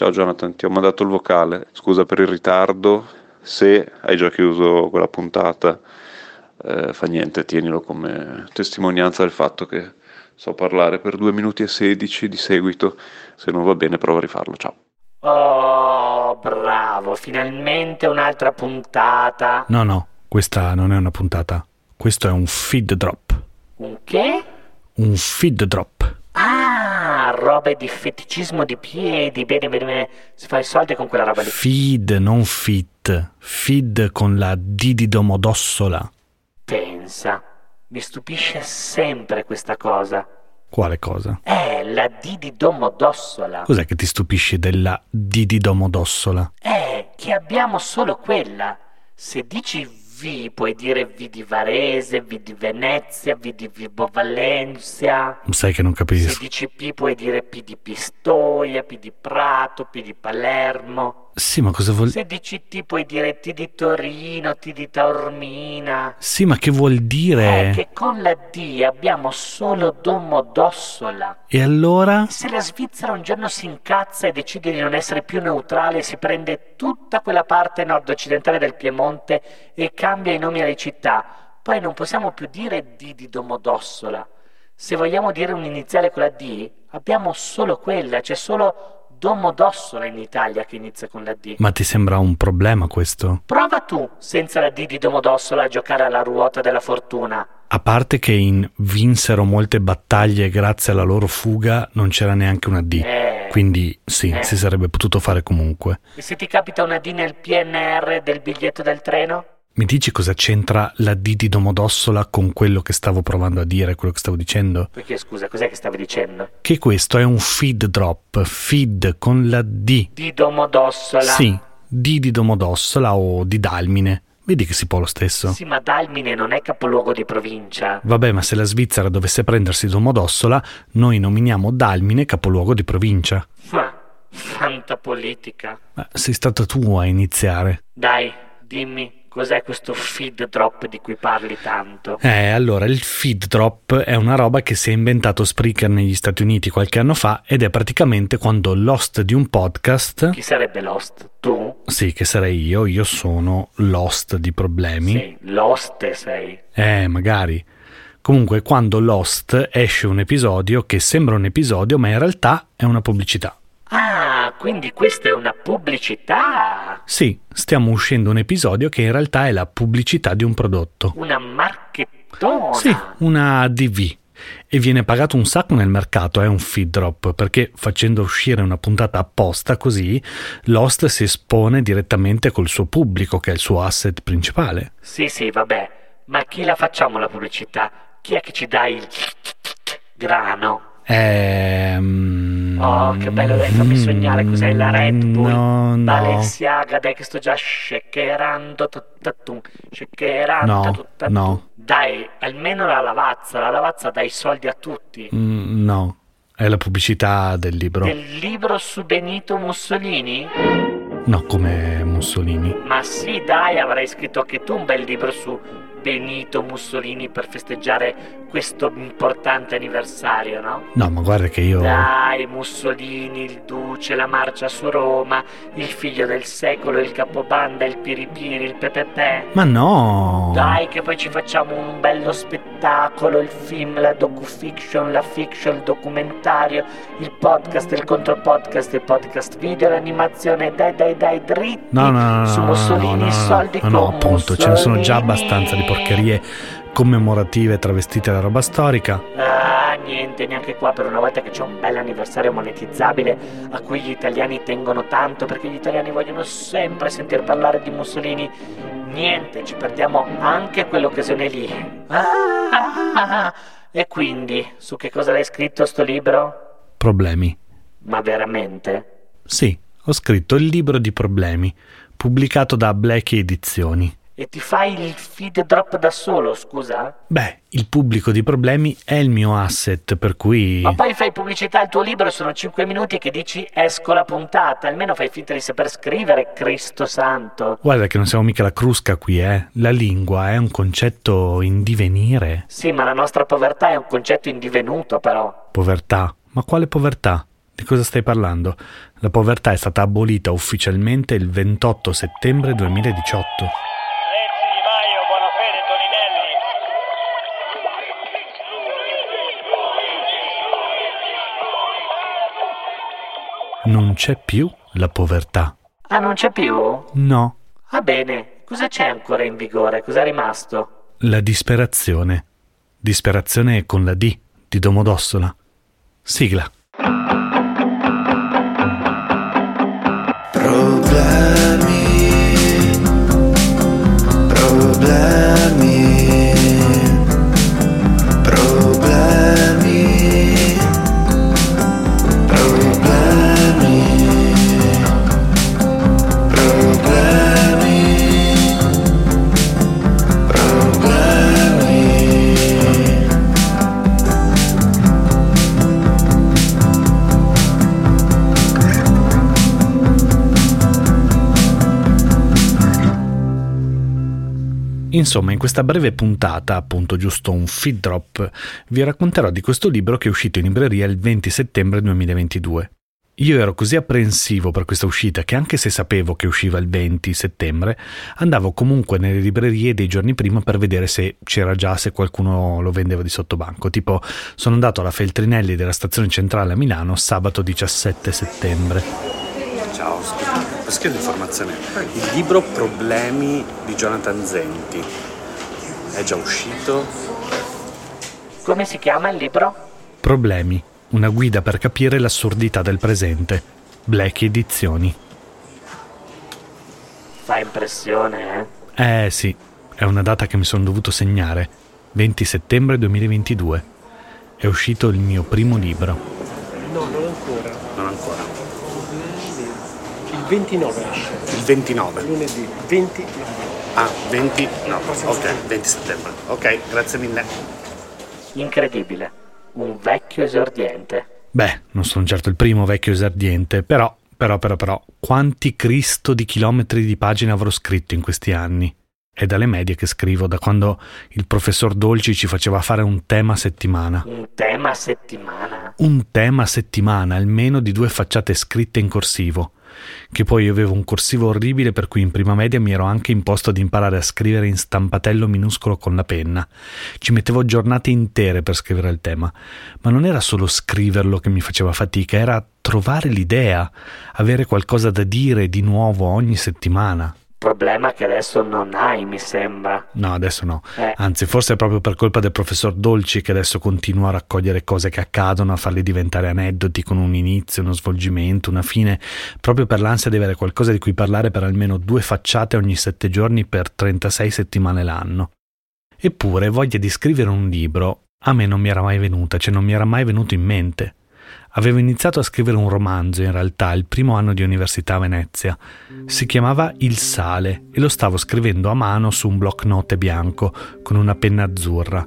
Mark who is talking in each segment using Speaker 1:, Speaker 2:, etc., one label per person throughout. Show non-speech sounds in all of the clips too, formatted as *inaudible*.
Speaker 1: Ciao Jonathan, ti ho mandato il vocale. Scusa per il ritardo. Se hai già chiuso quella puntata, eh, fa niente, tienilo come testimonianza del fatto che so parlare per 2 minuti e 16 di seguito. Se non va bene, prova a rifarlo. Ciao.
Speaker 2: Oh, bravo, finalmente un'altra puntata.
Speaker 3: No, no, questa non è una puntata. Questo è un feed drop.
Speaker 2: Un che?
Speaker 3: Un feed drop.
Speaker 2: Ah, robe di feticismo di piedi. Bene, bene, bene. Si fa i soldi con quella roba lì.
Speaker 3: Feed, non fit. Feed con la D di Domodossola.
Speaker 2: Pensa, mi stupisce sempre questa cosa.
Speaker 3: Quale cosa?
Speaker 2: Eh, la D di Domodossola.
Speaker 3: Cos'è che ti stupisce della D di Domodossola?
Speaker 2: Eh, che abbiamo solo quella. Se dici V puoi dire V di Varese, V di Venezia, V di Vibo Valencia.
Speaker 3: Sai che non
Speaker 2: Se
Speaker 3: capisco.
Speaker 2: dici P puoi dire P di Pistoia, P di Prato, P di Palermo.
Speaker 3: Sì, ma cosa vuol
Speaker 2: Se dici T puoi dire T di Torino, T di Taormina.
Speaker 3: Sì, ma che vuol
Speaker 2: È
Speaker 3: dire?
Speaker 2: che con la D abbiamo solo Domodossola.
Speaker 3: E allora?
Speaker 2: Se la Svizzera un giorno si incazza e decide di non essere più neutrale e si prende tutta quella parte nord-occidentale del Piemonte e cambia i nomi alle città, poi non possiamo più dire D di Domodossola. Se vogliamo dire un iniziale con la D, abbiamo solo quella, c'è solo Domodossola in Italia che inizia con la D.
Speaker 3: Ma ti sembra un problema questo?
Speaker 2: Prova tu, senza la D di Domodossola, a giocare alla ruota della fortuna.
Speaker 3: A parte che in vinsero molte battaglie grazie alla loro fuga, non c'era neanche una D.
Speaker 2: Eh,
Speaker 3: Quindi sì,
Speaker 2: Eh.
Speaker 3: si sarebbe potuto fare comunque.
Speaker 2: e se ti capita una D nel PNR del biglietto del treno?
Speaker 3: Mi dici cosa c'entra la D di Domodossola con quello che stavo provando a dire, quello che stavo dicendo?
Speaker 2: Perché scusa, cos'è che stavi dicendo?
Speaker 3: Che questo è un feed drop, feed con la D.
Speaker 2: Di Domodossola.
Speaker 3: Sì, D di Domodossola o di Dalmine. Vedi che si può lo stesso.
Speaker 2: Sì, ma Dalmine non è capoluogo di provincia.
Speaker 3: Vabbè, ma se la Svizzera dovesse prendersi Domodossola, noi nominiamo Dalmine capoluogo di provincia.
Speaker 2: Ma, fanta politica.
Speaker 3: Ma sei stata tu a iniziare.
Speaker 2: Dai, dimmi, cos'è questo feed drop di cui parli tanto?
Speaker 3: Eh, allora, il feed drop è una roba che si è inventato Spreaker negli Stati Uniti qualche anno fa ed è praticamente quando l'host di un podcast,
Speaker 2: Chi sarebbe Lost? Tu?
Speaker 3: sì, che sarei io, io sono l'host di problemi.
Speaker 2: Sì, Lost sei.
Speaker 3: Eh, magari. Comunque, quando Lost esce un episodio che sembra un episodio, ma in realtà è una pubblicità.
Speaker 2: Ah, quindi questa è una pubblicità.
Speaker 3: Sì, stiamo uscendo un episodio che in realtà è la pubblicità di un prodotto.
Speaker 2: Una marchettona.
Speaker 3: Sì, una ADV. E viene pagato un sacco nel mercato, è un feed drop, perché facendo uscire una puntata apposta così, l'host si espone direttamente col suo pubblico, che è il suo asset principale.
Speaker 2: Sì, sì, vabbè. Ma chi la facciamo la pubblicità? Chi è che ci dà il grano?
Speaker 3: Ehm...
Speaker 2: Oh, che bello, dai, fammi sognare cos'è la Red Bull.
Speaker 3: No, no.
Speaker 2: Balenciaga, dai che sto già shakerando, tutatum, shakerando,
Speaker 3: No,
Speaker 2: tutatum.
Speaker 3: no.
Speaker 2: Dai, almeno la lavazza, la lavazza dà i soldi a tutti.
Speaker 3: Mm, no, è la pubblicità del libro.
Speaker 2: Del libro su Benito Mussolini?
Speaker 3: No, come Mussolini.
Speaker 2: Ma sì, dai, avrai scritto anche tu un bel libro su Benito Mussolini per festeggiare questo importante anniversario, no?
Speaker 3: No, ma guarda che io...
Speaker 2: Dai, Mussolini, il Duce, la marcia su Roma, il figlio del secolo, il capobanda, il piripiri, il pepepe.
Speaker 3: Ma no!
Speaker 2: Dai, che poi ci facciamo un bello spettacolo, il film, la docufiction, la fiction, il documentario, il podcast, il contropodcast, il podcast video, l'animazione. Dai, dai, dai, dritti
Speaker 3: No, no, no,
Speaker 2: su Mussolini,
Speaker 3: no, no,
Speaker 2: soldi
Speaker 3: no, no, appunto, ce ne sono già
Speaker 2: Mussolini.
Speaker 3: abbastanza di porcherie commemorative travestite da roba storica.
Speaker 2: Ah, niente, neanche qua per una volta che c'è un bel anniversario monetizzabile a cui gli italiani tengono tanto perché gli italiani vogliono sempre sentir parlare di Mussolini. Niente, ci perdiamo anche quell'occasione lì. Ah, e quindi, su che cosa l'hai scritto sto libro?
Speaker 3: Problemi.
Speaker 2: Ma veramente?
Speaker 3: Sì, ho scritto il libro di problemi, pubblicato da Blackie Edizioni.
Speaker 2: E ti fai il feed drop da solo, scusa?
Speaker 3: Beh, il pubblico di problemi è il mio asset, per cui...
Speaker 2: Ma poi fai pubblicità al tuo libro sono 5 minuti che dici esco la puntata, almeno fai finta di saper scrivere, Cristo santo.
Speaker 3: Guarda che non siamo mica la crusca qui, eh. La lingua è un concetto in divenire.
Speaker 2: Sì, ma la nostra povertà è un concetto indivenuto, però.
Speaker 3: Povertà. Ma quale povertà? Di cosa stai parlando? La povertà è stata abolita ufficialmente il 28 settembre 2018. Non c'è più la povertà.
Speaker 2: Ah, non c'è più?
Speaker 3: No.
Speaker 2: Va bene. Cosa c'è ancora in vigore? Cos'è rimasto?
Speaker 3: La disperazione. Disperazione con la D di Domodossola. Sigla. Insomma, in questa breve puntata, appunto giusto un feed drop, vi racconterò di questo libro che è uscito in libreria il 20 settembre 2022. Io ero così apprensivo per questa uscita che anche se sapevo che usciva il 20 settembre, andavo comunque nelle librerie dei giorni prima per vedere se c'era già, se qualcuno lo vendeva di sottobanco. Tipo, sono andato alla Feltrinelli della stazione centrale a Milano sabato 17 settembre.
Speaker 4: Ciao, scusa, posso chiedere informazione? Il libro Problemi di Jonathan Zenti è già uscito?
Speaker 2: Come si chiama il libro?
Speaker 3: Problemi una guida per capire l'assurdità del presente. Black Edizioni.
Speaker 2: Fa impressione, eh?
Speaker 3: Eh sì, è una data che mi sono dovuto segnare. 20 settembre 2022. È uscito il mio primo libro.
Speaker 5: No, non ancora.
Speaker 4: Non ancora.
Speaker 5: Il 29 esce.
Speaker 4: Il 29.
Speaker 5: Lunedì. 20.
Speaker 4: Ah, 20. No, ok, 20 settembre. Ok, grazie mille.
Speaker 2: Incredibile un vecchio esordiente.
Speaker 3: Beh, non sono certo il primo vecchio esordiente, però, però, però, però, quanti Cristo di chilometri di pagine avrò scritto in questi anni? È dalle medie che scrivo, da quando il professor Dolci ci faceva fare un tema a settimana.
Speaker 2: Un tema a settimana?
Speaker 3: Un tema a settimana, almeno di due facciate scritte in corsivo che poi avevo un corsivo orribile per cui in prima media mi ero anche imposto ad imparare a scrivere in stampatello minuscolo con la penna. Ci mettevo giornate intere per scrivere il tema, ma non era solo scriverlo che mi faceva fatica, era trovare l'idea, avere qualcosa da dire di nuovo ogni settimana.
Speaker 2: Problema che adesso non hai, mi sembra.
Speaker 3: No, adesso no. Eh. Anzi, forse è proprio per colpa del professor Dolci che adesso continua a raccogliere cose che accadono, a farle diventare aneddoti con un inizio, uno svolgimento, una fine, proprio per l'ansia di avere qualcosa di cui parlare per almeno due facciate ogni sette giorni per 36 settimane l'anno. Eppure voglia di scrivere un libro a me non mi era mai venuta, cioè non mi era mai venuto in mente. Avevo iniziato a scrivere un romanzo in realtà il primo anno di università a Venezia. Si chiamava Il sale e lo stavo scrivendo a mano su un block note bianco con una penna azzurra.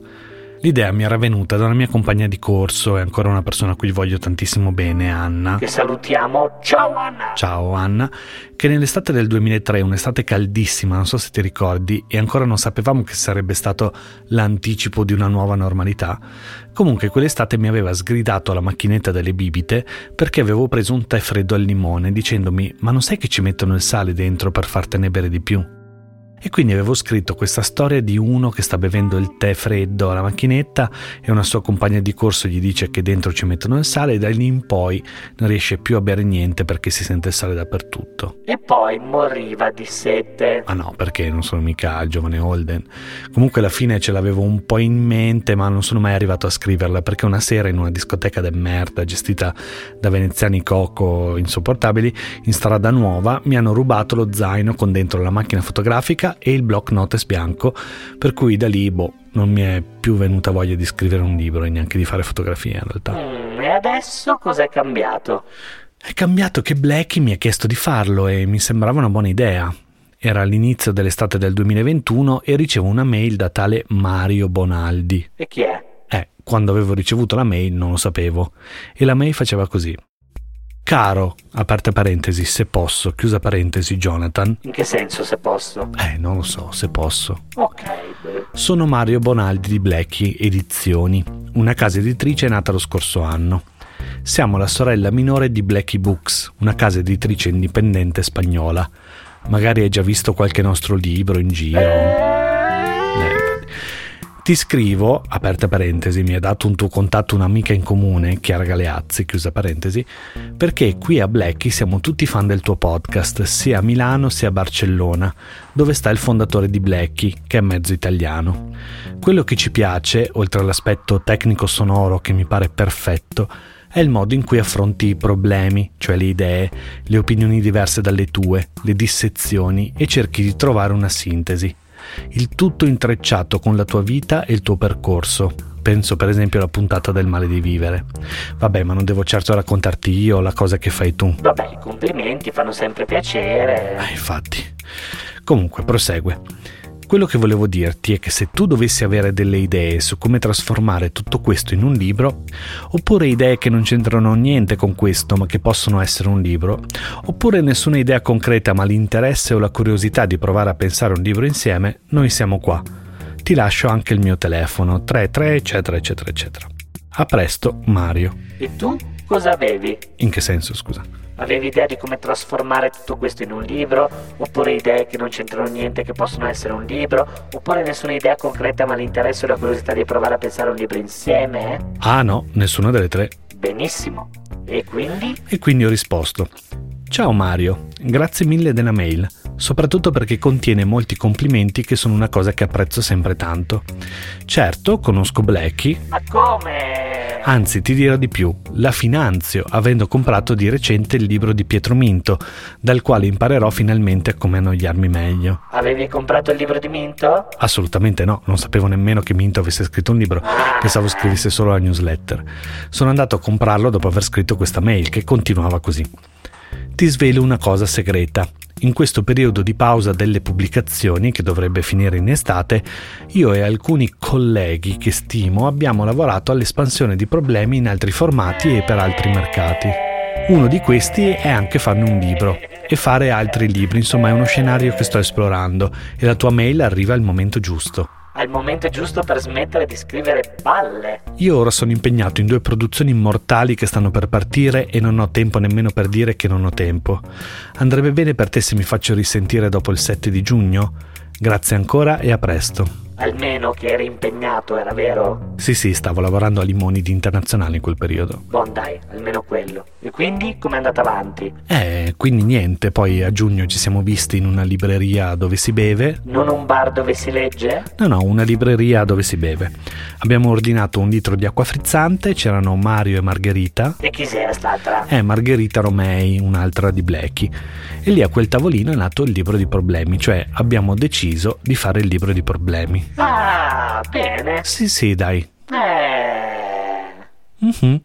Speaker 3: L'idea mi era venuta da una mia compagna di corso e ancora una persona a cui voglio tantissimo bene, Anna.
Speaker 2: Che salutiamo. Ciao Anna!
Speaker 3: Ciao Anna, che nell'estate del 2003, un'estate caldissima, non so se ti ricordi, e ancora non sapevamo che sarebbe stato l'anticipo di una nuova normalità, comunque quell'estate mi aveva sgridato la macchinetta delle bibite perché avevo preso un tè freddo al limone dicendomi ma non sai che ci mettono il sale dentro per fartene bere di più? E quindi avevo scritto questa storia di uno che sta bevendo il tè freddo alla macchinetta e una sua compagna di corso gli dice che dentro ci mettono il sale e da lì in poi non riesce più a bere niente perché si sente il sale dappertutto.
Speaker 2: E poi moriva di sete.
Speaker 3: Ma no, perché non sono mica il giovane Holden. Comunque alla fine ce l'avevo un po' in mente ma non sono mai arrivato a scriverla perché una sera in una discoteca de merda gestita da veneziani coco insopportabili in strada nuova mi hanno rubato lo zaino con dentro la macchina fotografica e il block notes bianco, per cui da lì, boh, non mi è più venuta voglia di scrivere un libro e neanche di fare fotografie in realtà.
Speaker 2: Mm, e adesso cos'è cambiato?
Speaker 3: È cambiato che Blackie mi ha chiesto di farlo e mi sembrava una buona idea. Era all'inizio dell'estate del 2021 e ricevo una mail da tale Mario Bonaldi.
Speaker 2: E chi è?
Speaker 3: Eh, quando avevo ricevuto la mail non lo sapevo. E la mail faceva così. Caro, aperta parentesi, se posso, chiusa parentesi, Jonathan.
Speaker 2: In che senso se posso?
Speaker 3: Eh, non lo so, se posso.
Speaker 2: Ok.
Speaker 3: Sono Mario Bonaldi di Blackie Edizioni, una casa editrice nata lo scorso anno. Siamo la sorella minore di Blackie Books, una casa editrice indipendente spagnola. Magari hai già visto qualche nostro libro in giro. Ti scrivo, aperta parentesi, mi ha dato un tuo contatto un'amica in comune, Chiara Galeazzi, chiusa parentesi, perché qui a Blackie siamo tutti fan del tuo podcast, sia a Milano sia a Barcellona, dove sta il fondatore di Blackie, che è mezzo italiano. Quello che ci piace, oltre all'aspetto tecnico sonoro che mi pare perfetto, è il modo in cui affronti i problemi, cioè le idee, le opinioni diverse dalle tue, le dissezioni e cerchi di trovare una sintesi il tutto intrecciato con la tua vita e il tuo percorso. Penso per esempio alla puntata del male di vivere. Vabbè, ma non devo certo raccontarti io la cosa che fai tu.
Speaker 2: Vabbè, i complimenti fanno sempre piacere.
Speaker 3: Ah, infatti. Comunque, prosegue. Quello che volevo dirti è che se tu dovessi avere delle idee su come trasformare tutto questo in un libro, oppure idee che non c'entrano niente con questo ma che possono essere un libro, oppure nessuna idea concreta ma l'interesse o la curiosità di provare a pensare un libro insieme, noi siamo qua. Ti lascio anche il mio telefono 33 eccetera eccetera eccetera. A presto, Mario.
Speaker 2: E tu cosa avevi?
Speaker 3: In che senso, scusa?
Speaker 2: Avevi idea di come trasformare tutto questo in un libro? Oppure idee che non c'entrano niente che possono essere un libro? Oppure nessuna idea concreta ma l'interesse o la curiosità di provare a pensare un libro insieme?
Speaker 3: Ah no, nessuna delle tre.
Speaker 2: Benissimo. E quindi?
Speaker 3: E quindi ho risposto. Ciao Mario, grazie mille della mail, soprattutto perché contiene molti complimenti che sono una cosa che apprezzo sempre tanto. Certo, conosco Blackie.
Speaker 2: Ma come?
Speaker 3: Anzi, ti dirò di più, la finanzio avendo comprato di recente il libro di Pietro Minto, dal quale imparerò finalmente come annoiarmi meglio.
Speaker 2: Avevi comprato il libro di Minto?
Speaker 3: Assolutamente no, non sapevo nemmeno che Minto avesse scritto un libro, pensavo scrivesse solo la newsletter. Sono andato a comprarlo dopo aver scritto questa mail che continuava così. Ti svelo una cosa segreta. In questo periodo di pausa delle pubblicazioni, che dovrebbe finire in estate, io e alcuni colleghi che stimo abbiamo lavorato all'espansione di problemi in altri formati e per altri mercati. Uno di questi è anche farne un libro e fare altri libri, insomma è uno scenario che sto esplorando e la tua mail arriva al momento giusto
Speaker 2: al momento giusto per smettere di scrivere balle.
Speaker 3: Io ora sono impegnato in due produzioni immortali che stanno per partire e non ho tempo nemmeno per dire che non ho tempo. Andrebbe bene per te se mi faccio risentire dopo il 7 di giugno? Grazie ancora e a presto.
Speaker 2: Almeno che eri impegnato, era vero?
Speaker 3: Sì, sì, stavo lavorando a Limoni di internazionale in quel periodo.
Speaker 2: Buon dai, almeno quello. E quindi com'è andata avanti?
Speaker 3: Eh, quindi niente, poi a giugno ci siamo visti in una libreria dove si beve.
Speaker 2: Non un bar dove si legge?
Speaker 3: No, no, una libreria dove si beve. Abbiamo ordinato un litro di acqua frizzante, c'erano Mario e Margherita.
Speaker 2: E chi sei stata?
Speaker 3: Eh, Margherita Romei, un'altra di Blackie. E lì a quel tavolino è nato il libro di problemi, cioè abbiamo deciso di fare il libro di problemi.
Speaker 2: Ah, bene.
Speaker 3: Sì, sì, dai.
Speaker 2: Eh.
Speaker 3: Mhm.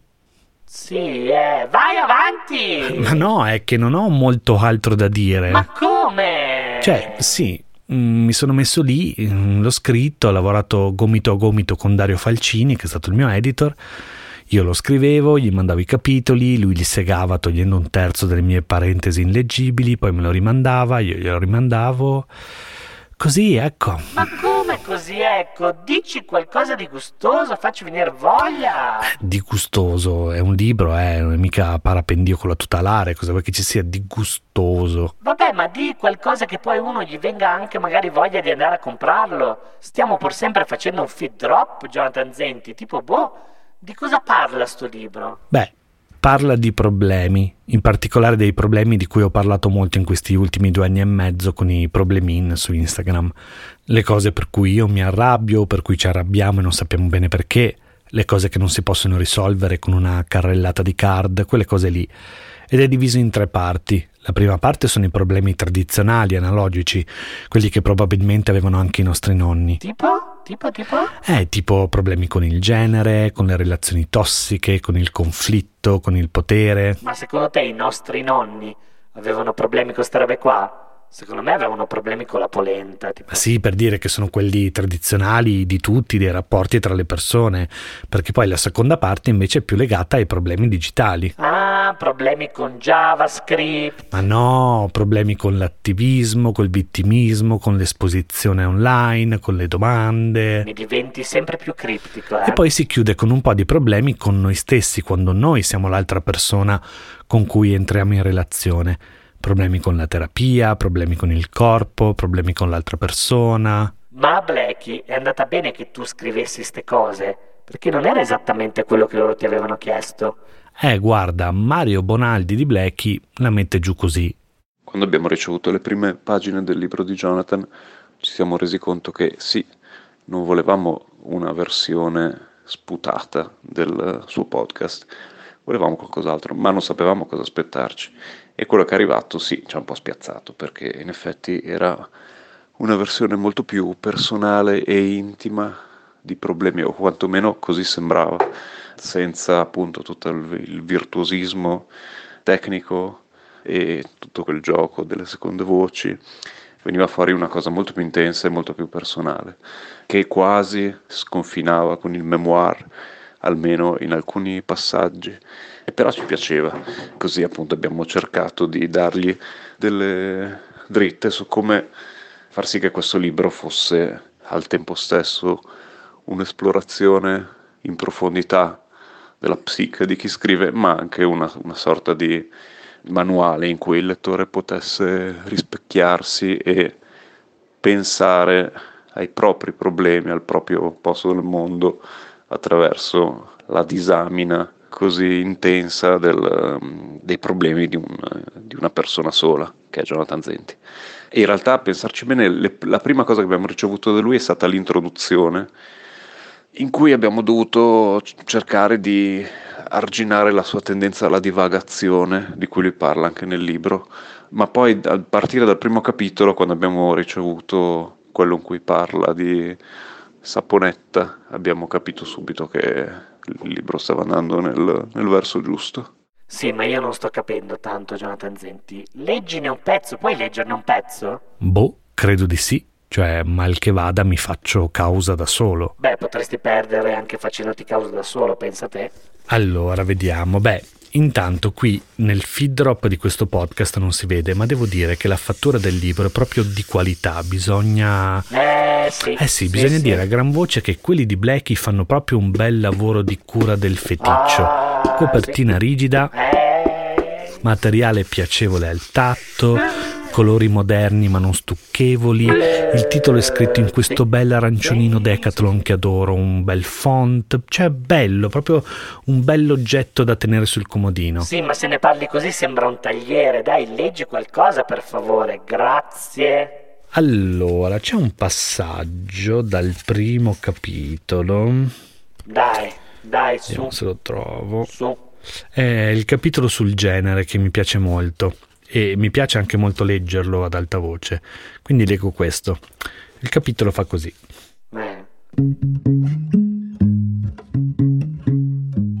Speaker 2: Sì, eh. Vai avanti!
Speaker 3: Ma no, è che non ho molto altro da dire.
Speaker 2: Ma come?
Speaker 3: Cioè, sì, mm, mi sono messo lì, mm, l'ho scritto, ho lavorato gomito a gomito con Dario Falcini, che è stato il mio editor. Io lo scrivevo, gli mandavo i capitoli, lui li segava togliendo un terzo delle mie parentesi illeggibili, poi me lo rimandava, io glielo rimandavo. Così, ecco.
Speaker 2: Ma come così, ecco? Dici qualcosa di gustoso, facci venire voglia!
Speaker 3: Di gustoso, è un libro, eh, non è mica parapendio con la tutelare, cosa vuoi che ci sia di gustoso?
Speaker 2: Vabbè, ma di qualcosa che poi uno gli venga anche magari voglia di andare a comprarlo. Stiamo pur sempre facendo un feed drop, Jonathan Zenti, tipo, boh, di cosa parla sto libro?
Speaker 3: Beh, parla di problemi, in particolare dei problemi di cui ho parlato molto in questi ultimi due anni e mezzo con i problemin su Instagram. Le cose per cui io mi arrabbio, per cui ci arrabbiamo e non sappiamo bene perché, le cose che non si possono risolvere con una carrellata di card, quelle cose lì. Ed è diviso in tre parti. La prima parte sono i problemi tradizionali, analogici, quelli che probabilmente avevano anche i nostri nonni.
Speaker 2: Tipo? Tipo, tipo?
Speaker 3: Eh, tipo problemi con il genere, con le relazioni tossiche, con il conflitto, con il potere.
Speaker 2: Ma secondo te i nostri nonni avevano problemi con queste robe qua? Secondo me avevano problemi con la polenta. Tipo.
Speaker 3: Sì, per dire che sono quelli tradizionali di tutti, dei rapporti tra le persone, perché poi la seconda parte invece è più legata ai problemi digitali.
Speaker 2: Ah, problemi con JavaScript.
Speaker 3: Ma no, problemi con l'attivismo, col vittimismo, con l'esposizione online, con le domande.
Speaker 2: Mi diventi sempre più criptico. Eh?
Speaker 3: E poi si chiude con un po' di problemi con noi stessi, quando noi siamo l'altra persona con cui entriamo in relazione problemi con la terapia, problemi con il corpo, problemi con l'altra persona.
Speaker 2: Ma a Blackie è andata bene che tu scrivessi queste cose, perché non era esattamente quello che loro ti avevano chiesto.
Speaker 3: Eh, guarda, Mario Bonaldi di Blackie la mette giù così.
Speaker 1: Quando abbiamo ricevuto le prime pagine del libro di Jonathan, ci siamo resi conto che sì, non volevamo una versione sputata del suo podcast, volevamo qualcos'altro, ma non sapevamo cosa aspettarci. E quello che è arrivato, sì, ci ha un po' spiazzato, perché in effetti era una versione molto più personale e intima di problemi, o quantomeno così sembrava, senza appunto tutto il virtuosismo tecnico e tutto quel gioco delle seconde voci. Veniva fuori una cosa molto più intensa e molto più personale, che quasi sconfinava con il memoir almeno in alcuni passaggi, e però ci piaceva, così appunto abbiamo cercato di dargli delle dritte su come far sì che questo libro fosse al tempo stesso un'esplorazione in profondità della psiche di chi scrive, ma anche una, una sorta di manuale in cui il lettore potesse rispecchiarsi e pensare ai propri problemi, al proprio posto nel mondo attraverso la disamina così intensa del, dei problemi di, un, di, una persona sola, che è Jonathan Zenti. E in realtà, a pensarci bene, le, la prima cosa che abbiamo ricevuto da lui è stata l'introduzione, in cui abbiamo dovuto cercare di arginare la sua tendenza alla divagazione, di cui lui parla anche nel libro, ma poi a partire dal primo capitolo, quando abbiamo ricevuto quello in cui parla di saponetta abbiamo capito subito che il libro stava andando nel, nel verso giusto.
Speaker 2: Sì, ma io non sto capendo tanto, Jonathan Zenti. Leggine un pezzo, puoi leggerne un pezzo?
Speaker 3: Boh, credo di sì. Cioè, mal che vada, mi faccio causa da solo.
Speaker 2: Beh, potresti perdere anche facendoti causa da solo, pensa te.
Speaker 3: Allora, vediamo. Beh, Intanto qui nel feed drop di questo podcast non si vede, ma devo dire che la fattura del libro è proprio di qualità, bisogna...
Speaker 2: Eh sì,
Speaker 3: eh sì bisogna
Speaker 2: sì,
Speaker 3: dire
Speaker 2: sì.
Speaker 3: a gran voce che quelli di Blackie fanno proprio un bel lavoro di cura del feticcio.
Speaker 2: Ah,
Speaker 3: Copertina rigida,
Speaker 2: Eh...
Speaker 3: materiale piacevole al tatto, colori moderni ma non stucchevoli. Il titolo è scritto in questo bel aranciolino Decathlon che adoro, un bel font, cioè bello, proprio un bell'oggetto da tenere sul comodino.
Speaker 2: Sì, ma se ne parli così sembra un tagliere. Dai, leggi qualcosa per favore, grazie.
Speaker 3: Allora, c'è un passaggio dal primo capitolo.
Speaker 2: Dai, dai, su.
Speaker 3: Vediamo se lo trovo.
Speaker 2: Su.
Speaker 3: È il capitolo sul genere che mi piace molto e mi piace anche molto leggerlo ad alta voce. Quindi leggo questo. Il capitolo fa così.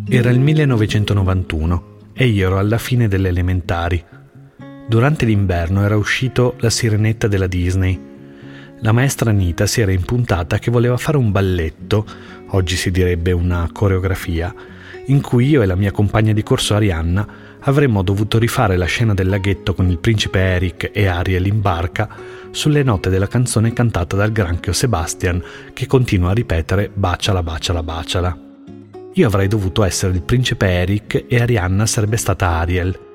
Speaker 3: Era il 1991 e io ero alla fine delle elementari. Durante l'inverno era uscito La Sirenetta della Disney. La maestra Anita si era impuntata che voleva fare un balletto, oggi si direbbe una coreografia, in cui io e la mia compagna di corso Arianna avremmo dovuto rifare la scena del laghetto con il principe Eric e Ariel in barca sulle note della canzone cantata dal granchio Sebastian che continua a ripetere baciala baciala baciala. Io avrei dovuto essere il principe Eric e Arianna sarebbe stata Ariel.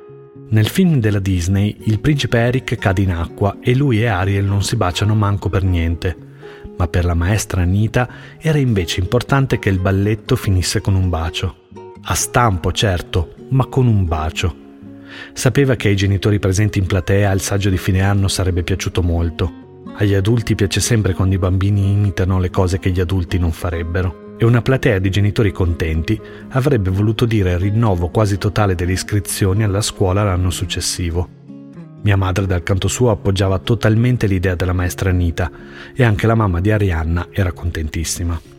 Speaker 3: Nel film della Disney il principe Eric cade in acqua e lui e Ariel non si baciano manco per niente. Ma per la maestra Anita era invece importante che il balletto finisse con un bacio. A stampo, certo, ma con un bacio. Sapeva che ai genitori presenti in platea il saggio di fine anno sarebbe piaciuto molto. Agli adulti piace sempre quando i bambini imitano le cose che gli adulti non farebbero. E una platea di genitori contenti avrebbe voluto dire rinnovo quasi totale delle iscrizioni alla scuola l'anno successivo. Mia madre dal canto suo appoggiava totalmente l'idea della maestra Anita e anche la mamma di Arianna era contentissima.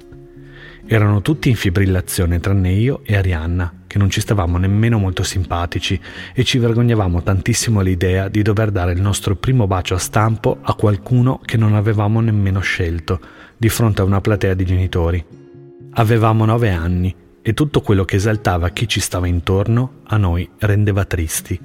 Speaker 3: Erano tutti in fibrillazione tranne io e Arianna, che non ci stavamo nemmeno molto simpatici e ci vergognavamo tantissimo all'idea di dover dare il nostro primo bacio a stampo a qualcuno che non avevamo nemmeno scelto, di fronte a una platea di genitori. Avevamo nove anni e tutto quello che esaltava chi ci stava intorno a noi rendeva tristi.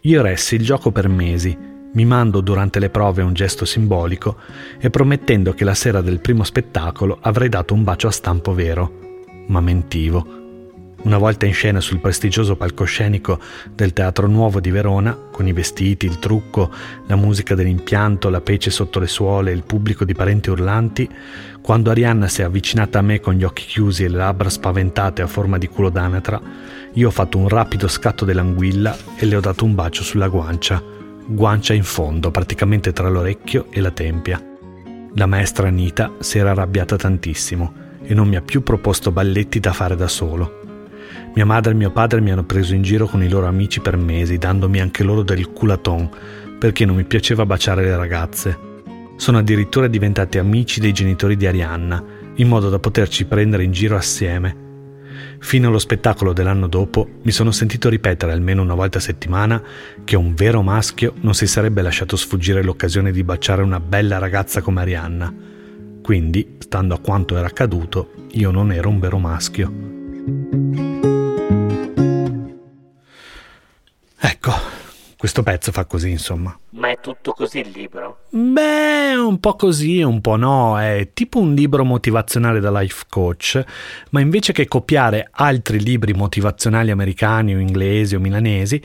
Speaker 3: Io ressi il gioco per mesi mimando durante le prove un gesto simbolico e promettendo che la sera del primo spettacolo avrei dato un bacio a stampo vero. Ma mentivo. Una volta in scena sul prestigioso palcoscenico del Teatro Nuovo di Verona, con i vestiti, il trucco, la musica dell'impianto, la pece sotto le suole e il pubblico di parenti urlanti, quando Arianna si è avvicinata a me con gli occhi chiusi e le labbra spaventate a forma di culo d'anatra, io ho fatto un rapido scatto dell'anguilla e le ho dato un bacio sulla guancia guancia in fondo, praticamente tra l'orecchio e la tempia. La maestra Anita si era arrabbiata tantissimo e non mi ha più proposto balletti da fare da solo. Mia madre e mio padre mi hanno preso in giro con i loro amici per mesi, dandomi anche loro del culaton, perché non mi piaceva baciare le ragazze. Sono addirittura diventati amici dei genitori di Arianna, in modo da poterci prendere in giro assieme Fino allo spettacolo dell'anno dopo mi sono sentito ripetere almeno una volta a settimana che un vero maschio non si sarebbe lasciato sfuggire l'occasione di baciare una bella ragazza come Arianna. Quindi, stando a quanto era accaduto, io non ero un vero maschio. Ecco, questo pezzo fa così, insomma.
Speaker 2: Ma è tutto così il libro?
Speaker 3: Beh, un po' così, un po' no. È tipo un libro motivazionale da life coach, ma invece che copiare altri libri motivazionali americani o inglesi o milanesi,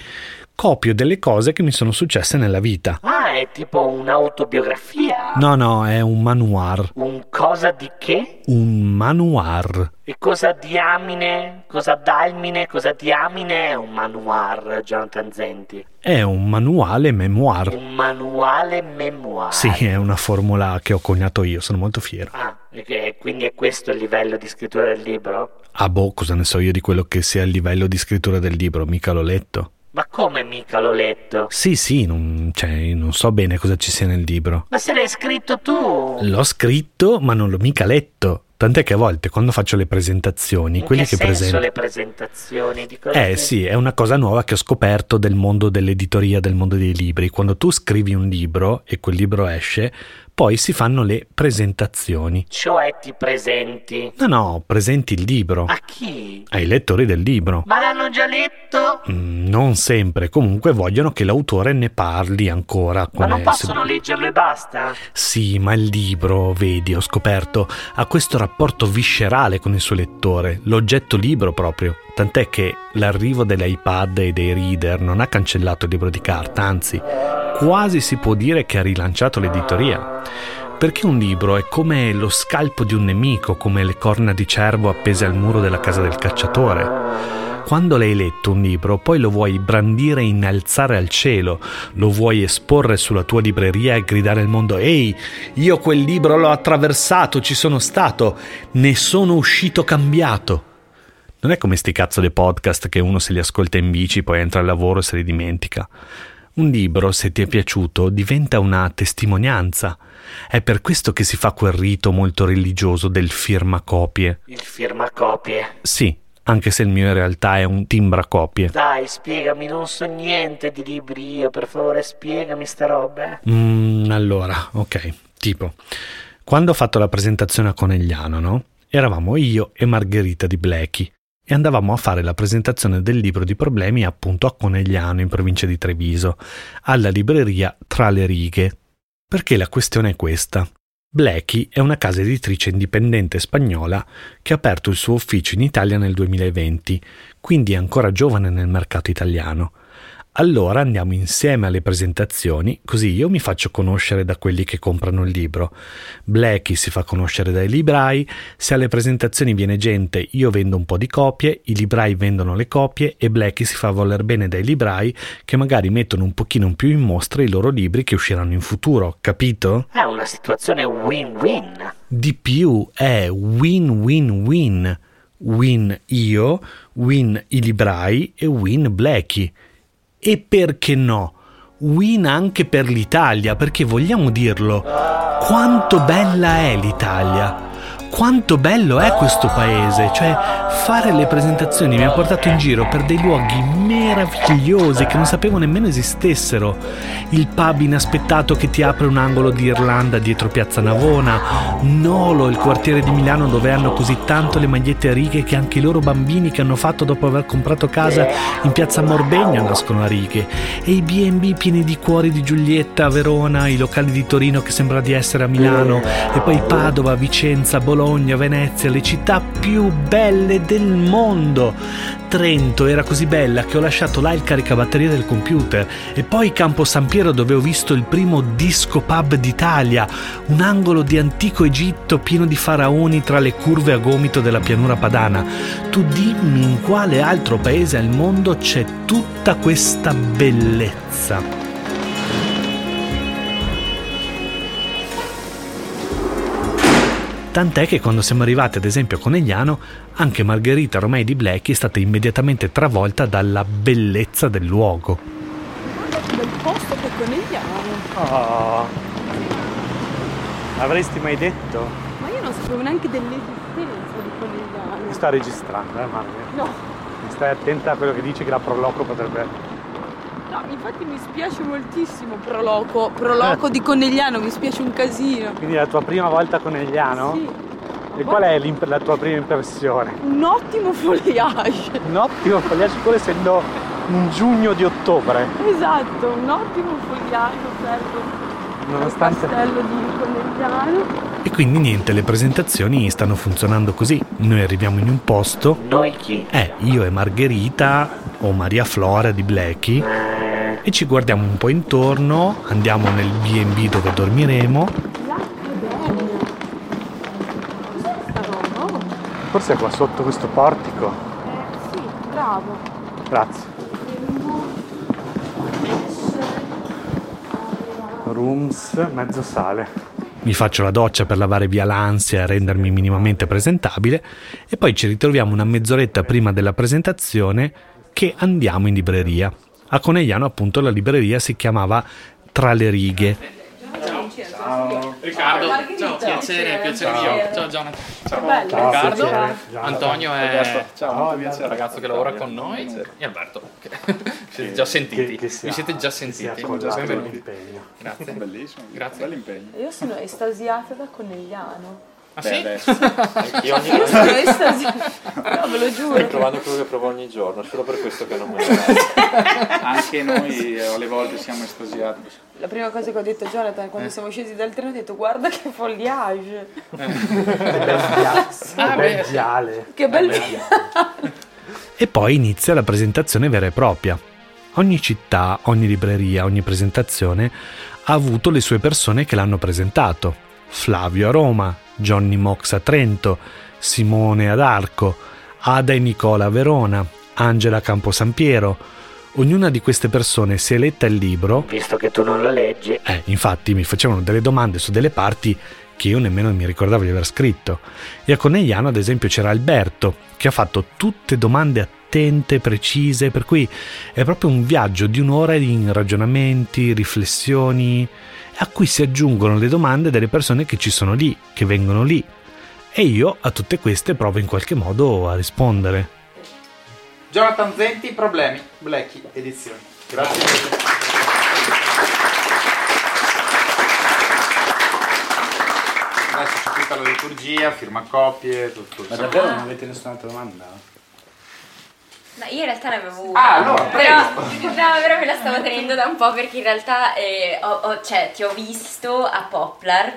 Speaker 3: copio delle cose che mi sono successe nella vita.
Speaker 2: Ah, è tipo un'autobiografia.
Speaker 3: No, no, è un manuar.
Speaker 2: Un cosa di che?
Speaker 3: Un manuar.
Speaker 2: E cosa diamine, cosa dalmine, cosa diamine è un manuar, Jonathan Zenti?
Speaker 3: È un manuale memoir.
Speaker 2: Un manuale memoir.
Speaker 3: Sì, è una formula che ho coniato io, sono molto fiero.
Speaker 2: Ah, e quindi è questo il livello di scrittura del libro?
Speaker 3: Ah boh, cosa ne so io di quello che sia il livello di scrittura del libro, mica l'ho letto.
Speaker 2: Ma come mica l'ho letto?
Speaker 3: Sì, sì, non, cioè, non so bene cosa ci sia nel libro.
Speaker 2: Ma se l'hai scritto tu?
Speaker 3: L'ho scritto, ma non l'ho mica letto. Tant'è che a volte quando faccio le presentazioni,
Speaker 2: In
Speaker 3: quelli
Speaker 2: che,
Speaker 3: che presentano.
Speaker 2: le presentazioni? Di cosa
Speaker 3: Eh
Speaker 2: che-
Speaker 3: sì, è una cosa nuova che ho scoperto del mondo dell'editoria, del mondo dei libri. Quando tu scrivi un libro e quel libro esce, poi si fanno le presentazioni.
Speaker 2: Cioè ti presenti.
Speaker 3: No, no, presenti il libro
Speaker 2: A chi?
Speaker 3: ai lettori del libro.
Speaker 2: Ma l'hanno già letto?
Speaker 3: Mm, Non sempre, comunque vogliono che l'autore ne parli ancora.
Speaker 2: Ma non possono
Speaker 3: se-
Speaker 2: leggerlo e basta?
Speaker 3: Sì, ma il libro, vedi, ho scoperto, ha questo rapporto viscerale con il suo lettore, l'oggetto libro proprio. Tant'è che l'arrivo dell'iPad e dei reader non ha cancellato il libro di carta, anzi, quasi si può dire che ha rilanciato l'editoria. Perché un libro è come lo scalpo di un nemico, come le corna di cervo appese al muro della casa del cacciatore. Quando l'hai letto un libro, poi lo vuoi brandire e innalzare al cielo, lo vuoi esporre sulla tua libreria e gridare al mondo: Ehi, io quel libro l'ho attraversato, ci sono stato, ne sono uscito cambiato. Non è come sti cazzo di podcast che uno se li ascolta in bici, poi entra al lavoro e se li dimentica. Un libro, se ti è piaciuto, diventa una testimonianza. È per questo che si fa quel rito molto religioso del firmacopie.
Speaker 2: Il firmacopie.
Speaker 3: Sì, anche se il mio in realtà è un timbracopie.
Speaker 2: Dai, spiegami, non so niente di libri io, per favore spiegami sta roba.
Speaker 3: Mm, allora, ok, tipo, quando ho fatto la presentazione a Conegliano, no? Eravamo io e Margherita di Blechi e andavamo a fare la presentazione del libro di problemi appunto a Conegliano, in provincia di Treviso, alla libreria Tra le righe. Perché la questione è questa. Blechi è una casa editrice indipendente spagnola che ha aperto il suo ufficio in Italia nel 2020, quindi è ancora giovane nel mercato italiano. Allora andiamo insieme alle presentazioni, così io mi faccio conoscere da quelli che comprano il libro. Blackie si fa conoscere dai librai, se alle presentazioni viene gente io vendo un po' di copie, i librai vendono le copie e Blackie si fa voler bene dai librai che magari mettono un pochino più in mostra i loro libri che usciranno in futuro, capito?
Speaker 2: È una situazione win-win.
Speaker 3: Di più è win-win-win. Win io, win i librai e win Blackie. E perché no? Win anche per l'Italia, perché vogliamo dirlo, quanto bella è l'Italia, quanto bello è questo paese, cioè fare le presentazioni mi ha portato in giro per dei luoghi meravigliosi che non sapevo nemmeno esistessero. Il pub inaspettato che ti apre un angolo di Irlanda dietro Piazza Navona, Nolo, il quartiere di Milano dove hanno così tanto le magliette a righe che anche i loro bambini che hanno fatto dopo aver comprato casa in Piazza Morbegna nascono a righe, e i B&B pieni di cuori di Giulietta a Verona, i locali di Torino che sembra di essere a Milano, e poi Padova, Vicenza, Bologna, Venezia, le città più belle del mondo. Trento era così bella che ho lasciato là il caricabatterie del computer e poi Campo San Piero dove ho visto il primo disco pub d'Italia, un angolo di antico Egitto pieno di faraoni tra le curve a gomito della pianura padana. Tu dimmi in quale altro paese al mondo c'è tutta questa bellezza. Tant'è che quando siamo arrivati ad esempio a Conegliano, anche Margherita Romei di Blackie è stata immediatamente travolta dalla bellezza del luogo.
Speaker 6: Guarda che bel posto che Conegliano.
Speaker 5: Oh. Avresti mai detto?
Speaker 6: Ma io non sapevo neanche dell'esistenza di Conegliano.
Speaker 5: Sta registrando, eh Mario?
Speaker 6: No,
Speaker 5: Stai attenta a quello che dici che la proloco potrebbe...
Speaker 6: no, infatti mi spiace moltissimo Proloco. Proloco di Conegliano, mi spiace un casino.
Speaker 5: Quindi è la tua prima volta a Conegliano?
Speaker 6: Sì.
Speaker 5: E qual è la tua prima impressione?
Speaker 6: Un ottimo foliage.
Speaker 5: Un ottimo fogliaggio, pur essendo un giugno di ottobre.
Speaker 6: Esatto, un ottimo foliage offerto al
Speaker 5: Nonostante...
Speaker 6: castello di Conegliano.
Speaker 3: E quindi niente, le presentazioni stanno funzionando così. Noi arriviamo in un posto,
Speaker 2: Noi chi?
Speaker 3: eh, io e Margherita o Maria Flora di Blackie e ci guardiamo un po' intorno, andiamo nel B&B dove dormiremo
Speaker 6: L'Accademia. Cos'è sta roba?
Speaker 5: Forse è qua sotto questo portico.
Speaker 6: sì, bravo.
Speaker 5: Grazie. Rooms, mezzo sale.
Speaker 3: mi faccio la doccia per lavare via l'ansia e rendermi minimamente presentabile e poi ci ritroviamo una mezz'oretta prima della presentazione che andiamo in libreria. A Conegliano appunto la libreria si chiamava Tra le righe
Speaker 7: Riccardo, ciao, piacere, piacere mio. Ciao Jonathan. Ciao,
Speaker 6: Bello.
Speaker 7: Riccardo.
Speaker 5: Jonathan.
Speaker 7: Antonio è il ragazzo che lavora con noi e Alberto. *laughs* Siete già sentiti.
Speaker 5: Che- che
Speaker 7: Vi siete già sentiti. Grazie.
Speaker 1: Bellissimo,
Speaker 7: Grazie.
Speaker 1: bell'impegno.
Speaker 6: Io sono estasiata da Conegliano.
Speaker 7: Ah sì? *laughs*
Speaker 8: Io ogni
Speaker 6: Io sono estasiata. No, ve lo
Speaker 8: sto
Speaker 6: giuro.
Speaker 8: provando quello che provo ogni giorno, solo per questo che non me lo *laughs*
Speaker 9: Anche noi eh, alle volte siamo estasiati.
Speaker 6: La prima cosa che ho detto a Jonathan quando siamo scesi dal treno ho detto guarda che foliage.
Speaker 7: Ah, *laughs*
Speaker 5: Bel
Speaker 7: beh, sì.
Speaker 5: viale.
Speaker 6: Che bel
Speaker 3: e poi inizia la presentazione vera e propria. Ogni città, ogni libreria, ogni presentazione ha avuto le sue persone che l'hanno presentato. Flavio a Roma, Johnny Mox a Trento, Simone ad Arco, Ada e Nicola a Verona, Angela a Campo San Piero. Ognuna di queste persone si è letta il libro
Speaker 2: Visto che tu non lo leggi,
Speaker 3: eh, infatti mi facevano delle domande su delle parti che io nemmeno mi ricordavo di aver scritto. E a Conegliano, ad esempio, c'era Alberto, che ha fatto tutte domande attente, precise, per cui è proprio un viaggio di un'ora in ragionamenti, riflessioni, a cui si aggiungono le domande delle persone che ci sono lì, che vengono lì. E io a tutte queste provo in qualche modo a rispondere.
Speaker 9: Jonathan Zenti, problemi, Blackie, edizioni. Grazie. Adesso c'è tutta la liturgia, firma copie, tutto.
Speaker 5: Ma davvero non avete nessun'altra domanda?
Speaker 10: No, io in realtà ne avevo una.
Speaker 9: Ah, allora,
Speaker 10: però, no, però me la stavo tenendo da un po' perché in realtà eh, ho- ho- cioè, ti ho visto a Poplar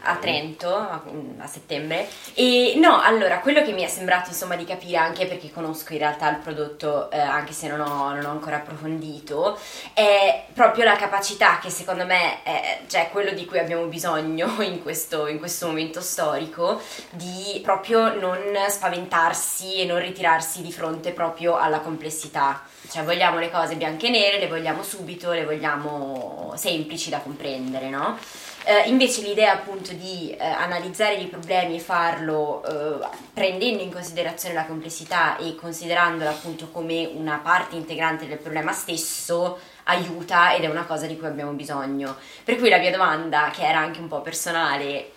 Speaker 10: a Trento a, a settembre e no, allora quello che mi è sembrato insomma di capire anche perché conosco in realtà il prodotto eh, anche se non ho, non ho ancora approfondito è proprio la capacità che secondo me è cioè, quello di cui abbiamo bisogno *laughs* in questo, in questo momento storico di proprio non spaventarsi e non ritirarsi di fronte proprio alla complessità. Cioè vogliamo le cose bianche e nere, le vogliamo subito, le vogliamo semplici da comprendere, no? Eh, invece l'idea appunto di eh, analizzare i problemi e farlo eh, prendendo in considerazione la complessità e considerandola appunto come una parte integrante del problema stesso aiuta ed è una cosa di cui abbiamo bisogno. Per cui la mia domanda, che era anche un po' personale,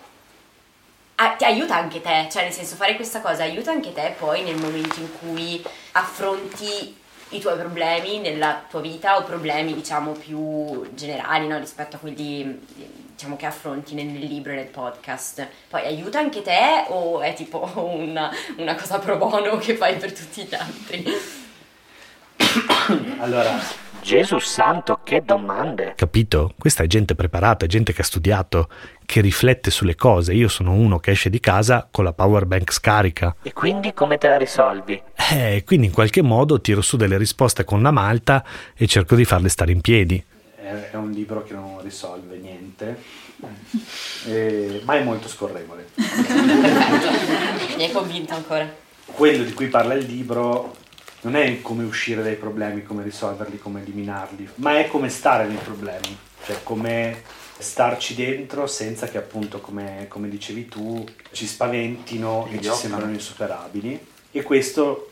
Speaker 10: ah, ti aiuta anche te, cioè nel senso fare questa cosa aiuta anche te poi nel momento in cui affronti i tuoi problemi nella tua vita o problemi diciamo più generali no? rispetto a quelli diciamo che affronti nel, nel libro e nel podcast. Poi aiuta anche te o è tipo *laughs* una, una cosa pro bono che fai per tutti gli altri? *coughs*
Speaker 2: allora, Gesù santo, che domande!
Speaker 3: Capito? Questa è gente preparata, gente che ha studiato, che riflette sulle cose. Io sono uno che esce di casa con la power bank scarica.
Speaker 2: E quindi come te la risolvi?
Speaker 3: Eh, quindi in qualche modo tiro su delle risposte con la malta e cerco di farle stare in piedi.
Speaker 4: È un libro che non risolve niente, eh, ma è molto scorrevole.
Speaker 10: Mi hai convinto ancora.
Speaker 4: Quello di cui parla il libro non è come uscire dai problemi, come risolverli, come eliminarli, ma è come stare nei problemi, cioè come starci dentro senza che appunto, come, come dicevi tu, ci spaventino e ci sembrano insuperabili. E questo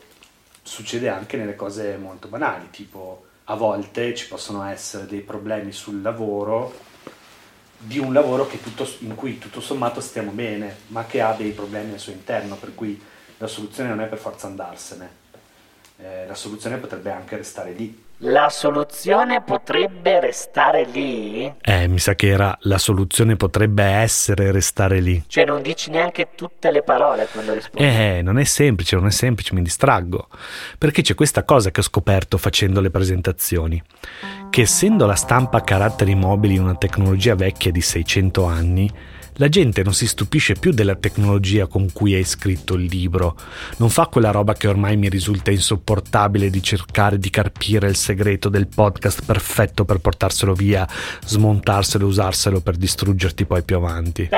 Speaker 4: succede anche nelle cose molto banali, tipo a volte ci possono essere dei problemi sul lavoro di un lavoro tutto, in cui tutto sommato stiamo bene, ma che ha dei problemi al suo interno, per cui la soluzione non è per forza andarsene eh, la soluzione potrebbe anche restare lì.
Speaker 2: La soluzione potrebbe restare lì?
Speaker 3: Eh, mi sa che era la soluzione potrebbe essere restare lì.
Speaker 2: Cioè non dici neanche tutte le parole quando rispondi.
Speaker 3: Eh, non è semplice, non è semplice, mi distraggo. Perché c'è questa cosa che ho scoperto facendo le presentazioni. Che essendo la stampa a caratteri mobili una tecnologia vecchia di 600 anni, la gente non si stupisce più della tecnologia con cui hai scritto il libro, non fa quella roba che ormai mi risulta insopportabile di cercare di carpire il segreto del podcast perfetto per portarselo via, smontarselo e usarselo per distruggerti poi più avanti.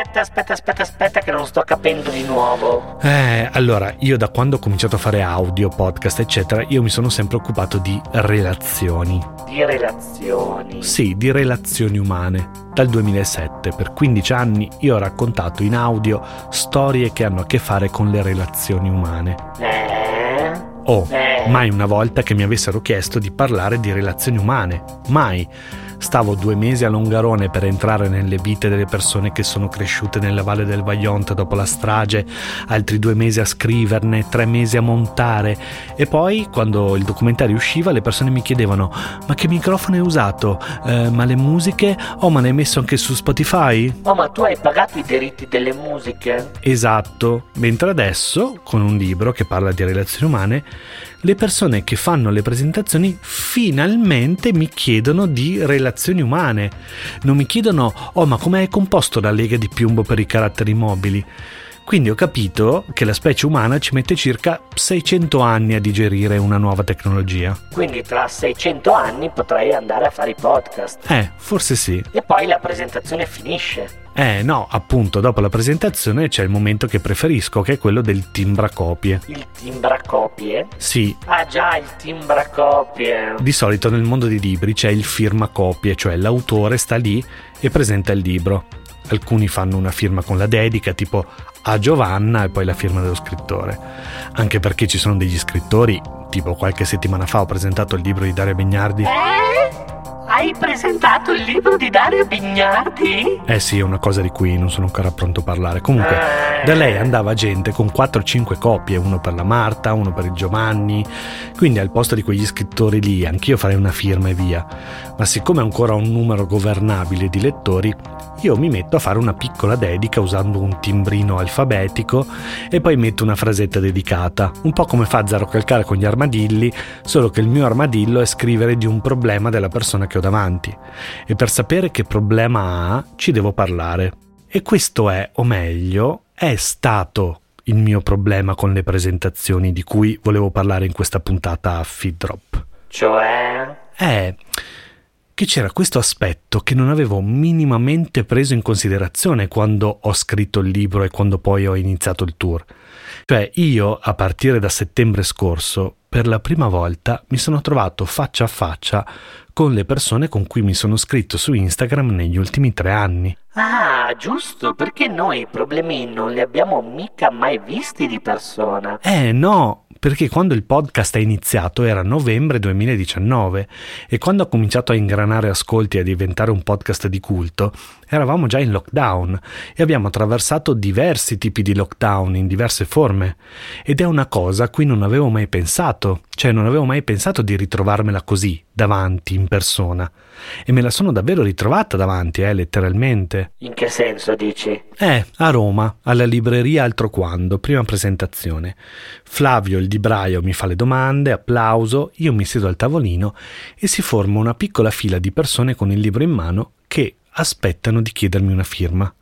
Speaker 2: Aspetta, aspetta, aspetta, aspetta che non sto capendo di nuovo.
Speaker 3: Eh, allora, io da quando ho cominciato a fare audio, podcast, eccetera, io mi sono sempre occupato di relazioni.
Speaker 2: Di relazioni?
Speaker 3: Sì, di relazioni umane dal 2007, per 15 anni, io ho raccontato in audio storie che hanno a che fare con le relazioni umane.
Speaker 2: Eh?
Speaker 3: Oh, mai una volta che mi avessero chiesto di parlare di relazioni umane. Mai. Stavo due mesi a Longarone per entrare nelle vite delle persone che sono cresciute nella valle del Vaionte dopo la strage, altri due mesi a scriverne, tre mesi a montare e poi quando il documentario usciva le persone mi chiedevano ma che microfono hai usato? Eh, ma le musiche? Oh ma l'hai messo anche su Spotify?
Speaker 2: Oh ma tu hai pagato i diritti delle musiche?
Speaker 3: Esatto, mentre adesso con un libro che parla di relazioni umane le persone che fanno le presentazioni finalmente mi chiedono di relazioni umane. Non mi chiedono, oh ma come è composto la lega di piombo per i caratteri mobili? Quindi ho capito che la specie umana ci mette circa 600 anni a digerire una nuova tecnologia.
Speaker 2: Quindi tra 600 anni potrei andare a fare i podcast.
Speaker 3: Eh, forse sì.
Speaker 2: E poi la presentazione finisce.
Speaker 3: Eh no, appunto, dopo la presentazione c'è il momento che preferisco, che è quello del timbracopie.
Speaker 2: Il timbracopie?
Speaker 3: Sì.
Speaker 2: Ah già, il timbracopie.
Speaker 3: Di solito nel mondo dei libri c'è il firmacopie, cioè l'autore sta lì e presenta il libro. Alcuni fanno una firma con la dedica, tipo a Giovanna e poi la firma dello scrittore. Anche perché ci sono degli scrittori, tipo qualche settimana fa ho presentato il libro di Dario Begnardi.
Speaker 2: Eh? Hai presentato il libro di Dario Bignardi?
Speaker 3: Eh sì, è una cosa di cui non sono ancora pronto a parlare. Comunque, eh. da lei andava gente con 4-5 copie, uno per la Marta, uno per il Giovanni. Quindi al posto di quegli scrittori lì, anch'io farei una firma e via. Ma siccome ho ancora un numero governabile di lettori, io mi metto a fare una piccola dedica usando un timbrino alfabetico e poi metto una frasetta dedicata, un po' come fa Zero Calcare con gli armadilli, solo che il mio armadillo è scrivere di un problema della persona che ho davanti e per sapere che problema ha ci devo parlare. E questo è, o meglio, è stato il mio problema con le presentazioni di cui volevo parlare in questa puntata a Feed Drop.
Speaker 2: Cioè?
Speaker 3: Eh che c'era questo aspetto che non avevo minimamente preso in considerazione quando ho scritto il libro e quando poi ho iniziato il tour. Cioè io, a partire da settembre scorso, per la prima volta mi sono trovato faccia a faccia con le persone con cui mi sono scritto su Instagram negli ultimi tre anni.
Speaker 2: Ah, giusto, perché noi i problemi non li abbiamo mica mai visti di persona.
Speaker 3: Eh no, perché quando il podcast è iniziato era novembre 2019 e quando ha cominciato a ingranare ascolti e a diventare un podcast di culto, eravamo già in lockdown e abbiamo attraversato diversi tipi di lockdown in diverse forme ed è una cosa a cui non avevo mai pensato, cioè non avevo mai pensato di ritrovarmela così, davanti, in persona. E me la sono davvero ritrovata davanti, eh, letteralmente.
Speaker 2: In che senso dici?
Speaker 3: Eh, a Roma, alla libreria Altro Quando, prima presentazione. Flavio, il libraio, mi fa le domande, applauso, io mi siedo al tavolino e si forma una piccola fila di persone con il libro in mano che aspettano di chiedermi una firma.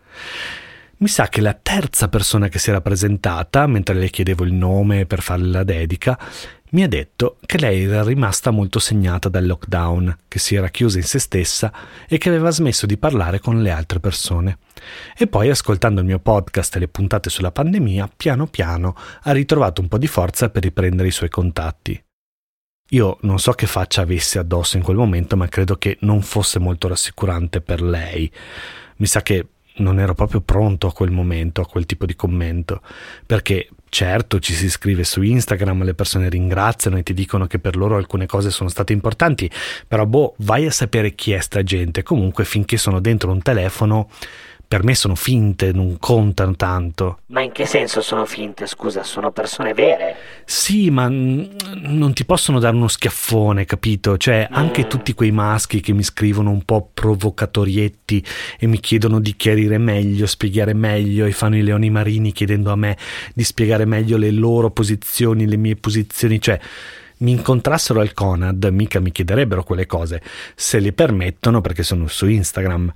Speaker 3: Mi sa che la terza persona che si era presentata, mentre le chiedevo il nome per farle la dedica, mi ha detto che lei era rimasta molto segnata dal lockdown, che si era chiusa in se stessa e che aveva smesso di parlare con le altre persone. E poi, ascoltando il mio podcast e le puntate sulla pandemia, piano piano ha ritrovato un po' di forza per riprendere i suoi contatti. Io non so che faccia avesse addosso in quel momento, ma credo che non fosse molto rassicurante per lei. Mi sa che non ero proprio pronto a quel momento, a quel tipo di commento, perché certo ci si scrive su Instagram, le persone ringraziano e ti dicono che per loro alcune cose sono state importanti, però boh, vai a sapere chi è sta gente, comunque finché sono dentro un telefono per me sono finte, non contano tanto.
Speaker 2: Ma in che senso sono finte? Scusa, sono persone vere.
Speaker 3: Sì, ma non ti possono dare uno schiaffone, capito? Cioè, mm. anche tutti quei maschi che mi scrivono un po' provocatorietti e mi chiedono di chiarire meglio, spiegare meglio e fanno i leoni marini chiedendo a me di spiegare meglio le loro posizioni, le mie posizioni, cioè mi incontrassero al Conad, mica mi chiederebbero quelle cose, se le permettono perché sono su Instagram.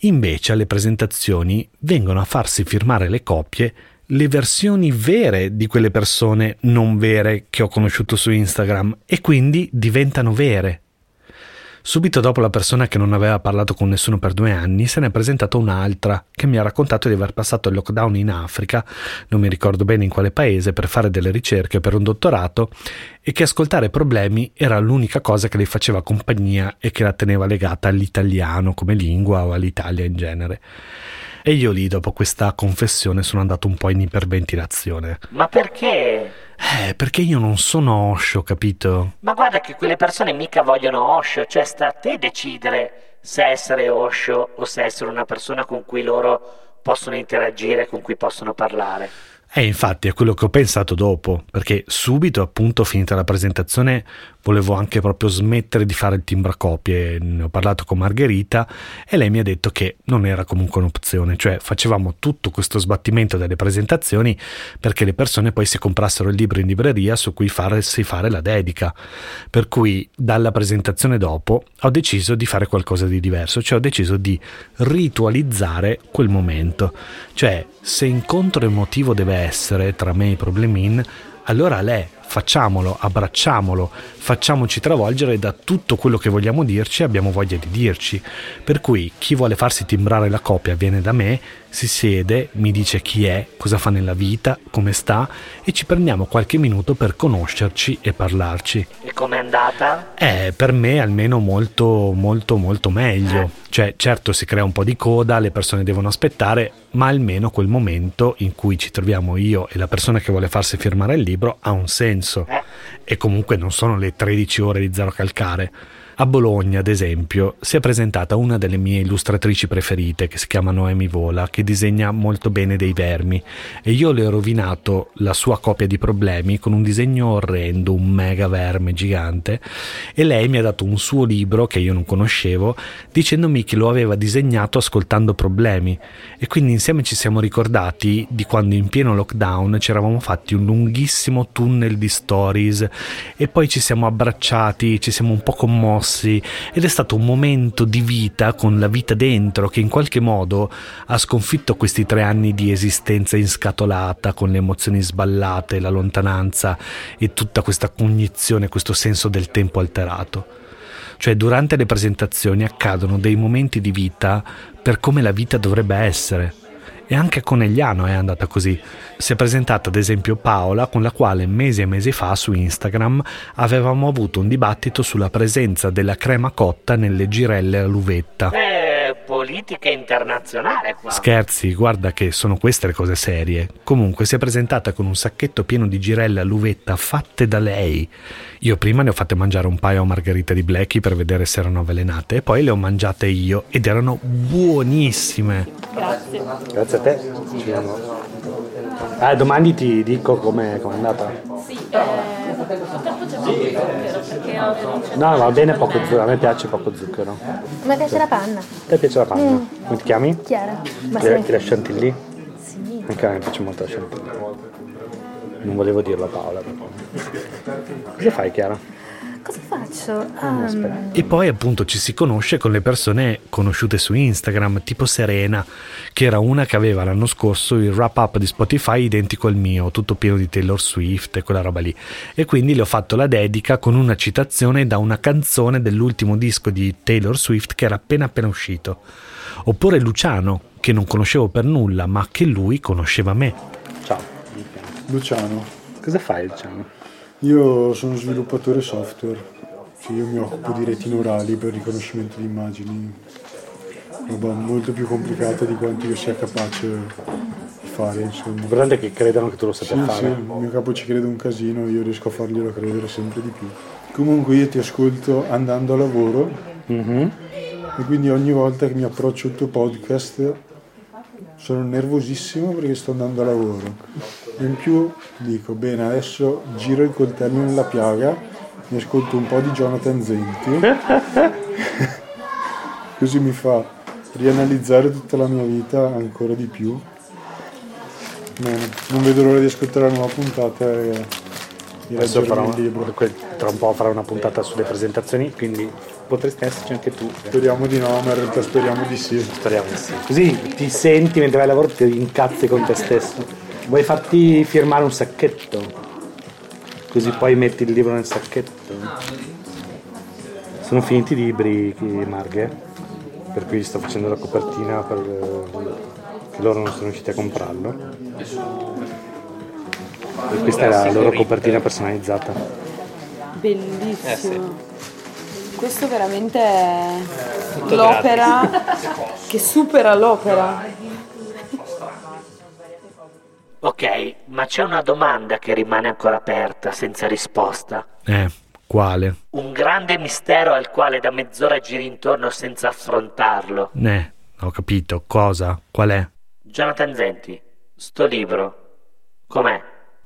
Speaker 3: Invece alle presentazioni vengono a farsi firmare le copie le versioni vere di quelle persone non vere che ho conosciuto su Instagram e quindi diventano vere. Subito dopo la persona che non aveva parlato con nessuno per due anni se ne è presentata un'altra che mi ha raccontato di aver passato il lockdown in Africa, non mi ricordo bene in quale paese, per fare delle ricerche per un dottorato e che ascoltare problemi era l'unica cosa che le faceva compagnia e che la teneva legata all'italiano come lingua o all'Italia in genere. E io lì, dopo questa confessione, sono andato un po' in iperventilazione.
Speaker 2: Ma perché?
Speaker 3: Eh, perché io non sono Osho, capito?
Speaker 2: Ma guarda che quelle persone mica vogliono Osho, cioè sta a te decidere se essere Osho o se essere una persona con cui loro possono interagire, con cui possono parlare.
Speaker 3: E eh, infatti è quello che ho pensato dopo, perché subito, appunto, finita la presentazione, volevo anche proprio smettere di fare il timbracopie. Ne ho parlato con Margherita e lei mi ha detto che non era comunque un'opzione, cioè facevamo tutto questo sbattimento delle presentazioni perché le persone poi si comprassero il libro in libreria su cui farsi fare la dedica. Per cui dalla presentazione dopo ho deciso di fare qualcosa di diverso, cioè ho deciso di ritualizzare quel momento. Cioè, se incontro emotivo deve essere tra me e i problemin, allora lei facciamolo, abbracciamolo, facciamoci travolgere da tutto quello che vogliamo dirci e abbiamo voglia di dirci. Per cui chi vuole farsi timbrare la copia viene da me, si siede, mi dice chi è, cosa fa nella vita, come sta e ci prendiamo qualche minuto per conoscerci e parlarci.
Speaker 2: E com'è andata?
Speaker 3: Eh, per me almeno molto molto molto meglio. Eh. Cioè, certo si crea un po' di coda, le persone devono aspettare, ma almeno quel momento in cui ci troviamo io e la persona che vuole farsi firmare il libro ha un senso. Eh. E comunque non sono le 13 ore di zero calcare. A Bologna, ad esempio, si è presentata una delle mie illustratrici preferite, che si chiama Noemi Vola, che disegna molto bene dei vermi, e io le ho rovinato la sua copia di problemi con un disegno orrendo, un mega verme gigante, e lei mi ha dato un suo libro che io non conoscevo, dicendomi che lo aveva disegnato ascoltando problemi, e quindi insieme ci siamo ricordati di quando in pieno lockdown ci eravamo fatti un lunghissimo tunnel di stories, e poi ci siamo abbracciati, ci siamo un po' commossi, mossi ed è stato un momento di vita con la vita dentro che in qualche modo ha sconfitto questi tre anni di esistenza inscatolata con le emozioni sballate, la lontananza e tutta questa cognizione, questo senso del tempo alterato. Cioè durante le presentazioni accadono dei momenti di vita per come la vita dovrebbe essere e anche a Conegliano è andata così. Si è presentata ad esempio Paola con la quale mesi e mesi fa su Instagram avevamo avuto un dibattito sulla presenza della crema cotta nelle girelle all'uvetta.
Speaker 2: Eh, politica internazionale qua.
Speaker 3: Scherzi, guarda che sono queste le cose serie. Comunque si è presentata con un sacchetto pieno di girelle all'uvetta fatte da lei. Io prima ne ho fatte mangiare un paio a Margherita di Blackie per vedere se erano avvelenate e poi le ho mangiate io ed erano buonissime.
Speaker 6: Grazie.
Speaker 4: Grazie a te. Ci vediamo. Ah, domani ti dico com'è, com'è andata.
Speaker 6: Sì, eh, purtroppo c'è poco zucchero perché.
Speaker 4: No, va bene poco zucchero, a me piace poco zucchero.
Speaker 11: A me piace la panna.
Speaker 4: A te piace la panna?
Speaker 11: Mm.
Speaker 4: Come ti chiami?
Speaker 11: Chiara. Ma
Speaker 4: Ti
Speaker 11: se-
Speaker 4: ti la chantilly?
Speaker 11: Sì.
Speaker 4: Anche a me piace molto la chantilly. Non volevo dirlo a Paola. Cosa fai Chiara?
Speaker 11: Cosa faccio? Um,
Speaker 3: E poi appunto ci si conosce con le persone conosciute su Instagram, tipo Serena, che era una che aveva l'anno scorso il wrap up di Spotify identico al mio, tutto pieno di Taylor Swift e quella roba lì. E quindi le ho fatto la dedica con una citazione da una canzone dell'ultimo disco di Taylor Swift che era appena appena uscito. Oppure Luciano, che non conoscevo per nulla, ma che lui conosceva me.
Speaker 4: Ciao.
Speaker 12: Luciano,
Speaker 4: Cosa fai Luciano?
Speaker 12: Io sono sviluppatore software, cioè io mi occupo di retine orali per riconoscimento di immagini, roba molto più complicata di quanto io sia capace di fare, insomma.
Speaker 4: L'importante è che credano che tu lo sappia
Speaker 12: Sì,
Speaker 4: fare.
Speaker 12: sì, il mio capo ci crede un casino, io riesco a farglielo credere sempre di più. Comunque io ti ascolto andando a lavoro
Speaker 4: Mhm.
Speaker 12: e quindi ogni volta che mi approccio al tuo podcast sono nervosissimo perché sto andando a lavoro. In più dico, bene, adesso giro il coltello nella piaga, mi ascolto un po' di Jonathan Zenti, *laughs* così mi fa rianalizzare tutta la mia vita ancora di più. Bene, non vedo l'ora di ascoltare la nuova puntata e
Speaker 4: Adesso farò, tra un po' farò una puntata sulle presentazioni, quindi potresti esserci anche tu.
Speaker 12: Speriamo di no, ma in realtà speriamo di sì.
Speaker 4: Speriamo di sì. Così ti senti mentre vai al lavoro, ti incazzi con te stesso. Vuoi farti firmare un sacchetto? Così poi metti il libro nel sacchetto. Sono finiti i libri, Marghe, per cui sto facendo la copertina per che loro non sono riusciti a comprarlo. E questa è la loro copertina personalizzata.
Speaker 6: Bellissimo. Questo veramente è l'opera che supera l'opera.
Speaker 2: Ok, ma c'è una domanda che rimane ancora aperta, senza risposta.
Speaker 3: Eh, quale?
Speaker 2: Un grande mistero al quale da mezz'ora giri intorno senza affrontarlo.
Speaker 3: Eh, ho capito. Cosa? Qual è?
Speaker 2: Jonathan Zenti, sto libro, com'è?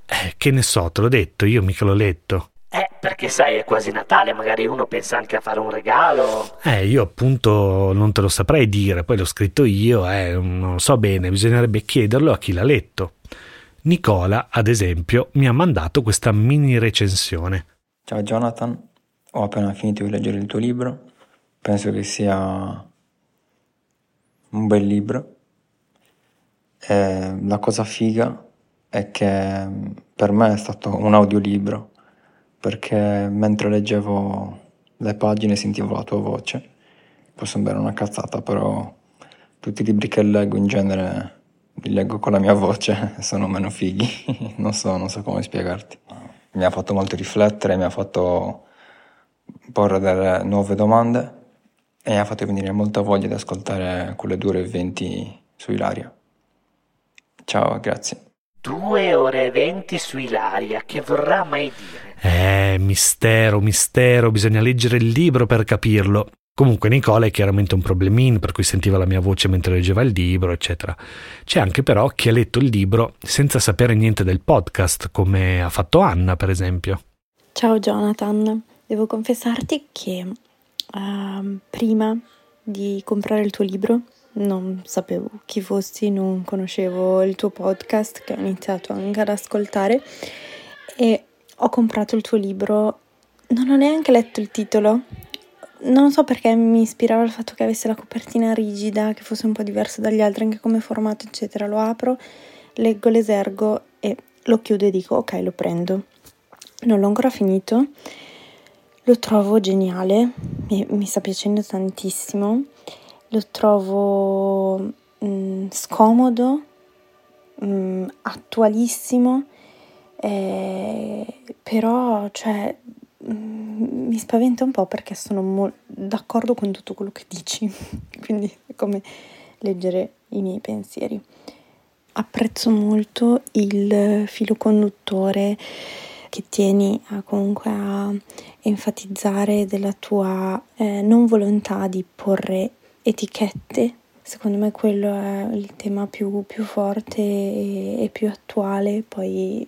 Speaker 3: Eh, che ne so, te l'ho detto, io mica l'ho letto.
Speaker 2: Eh, perché sai, è quasi Natale, magari uno pensa anche a fare un regalo.
Speaker 3: Eh, io appunto non te lo saprei dire, poi l'ho scritto io, eh, non lo so bene, bisognerebbe chiederlo a chi l'ha letto. Nicola, ad esempio, mi ha mandato questa mini recensione.
Speaker 13: Ciao Jonathan, ho appena finito di leggere il tuo libro, penso che sia un bel libro. E la cosa figa è che per me è stato un audiolibro, perché mentre leggevo le pagine sentivo la tua voce. Può sembrare una cazzata, però tutti i libri che leggo in genere li leggo con la mia voce, *laughs* sono meno fighi, *laughs* non so, non so come spiegarti. Mi ha fatto molto riflettere, mi ha fatto porre delle nuove domande e mi ha fatto venire molta voglia di ascoltare quelle due ore e venti su Ilaria. Ciao, grazie.
Speaker 2: Due ore e venti su Ilaria, che vorrà mai dire?
Speaker 3: Eh, mistero, mistero, bisogna leggere il libro per capirlo. Comunque Nicola è chiaramente un problemin, per cui sentiva la mia voce mentre leggeva il libro, eccetera. C'è anche però chi ha letto il libro senza sapere niente del podcast, come ha fatto Anna, per esempio.
Speaker 14: Ciao Jonathan, devo confessarti che ehm, prima di comprare il tuo libro non sapevo chi fossi, non conoscevo il tuo podcast che ho iniziato anche ad ascoltare e ho comprato il tuo libro, non ho neanche letto il titolo, non so perché mi ispirava il fatto che avesse la copertina rigida, che fosse un po' diverso dagli altri anche come formato eccetera, lo apro, leggo l'esergo e lo chiudo e dico ok lo prendo. Non l'ho ancora finito, lo trovo geniale, mi, mi sta piacendo tantissimo, lo trovo mm, scomodo, mm, attualissimo, eh, però cioè, mm, mi spaventa un po' perché sono mo- d'accordo con tutto quello che dici, *laughs* quindi è come leggere i miei pensieri. Apprezzo molto il filo conduttore che tieni a, comunque a enfatizzare della tua eh, non volontà di porre etichette. Secondo me quello è il tema più, più forte e, e più attuale. Poi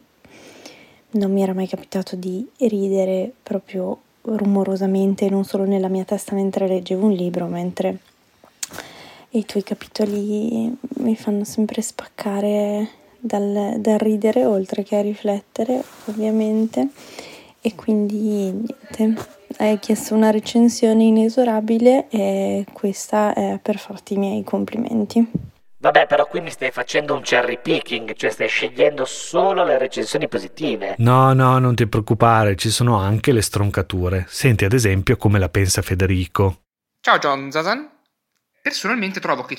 Speaker 14: non mi era mai capitato di ridere proprio rumorosamente, non solo nella mia testa mentre leggevo un libro, mentre i tuoi capitoli mi fanno sempre spaccare dal, dal ridere oltre che a riflettere, ovviamente. E quindi niente, hai chiesto una recensione inesorabile e questa è per farti i miei complimenti.
Speaker 2: Vabbè, però qui mi stai facendo un cherry picking, cioè stai scegliendo solo le recensioni positive.
Speaker 3: No, no, non ti preoccupare, ci sono anche le stroncature. Senti ad esempio come la pensa Federico.
Speaker 15: Ciao John Zazan. Personalmente trovo che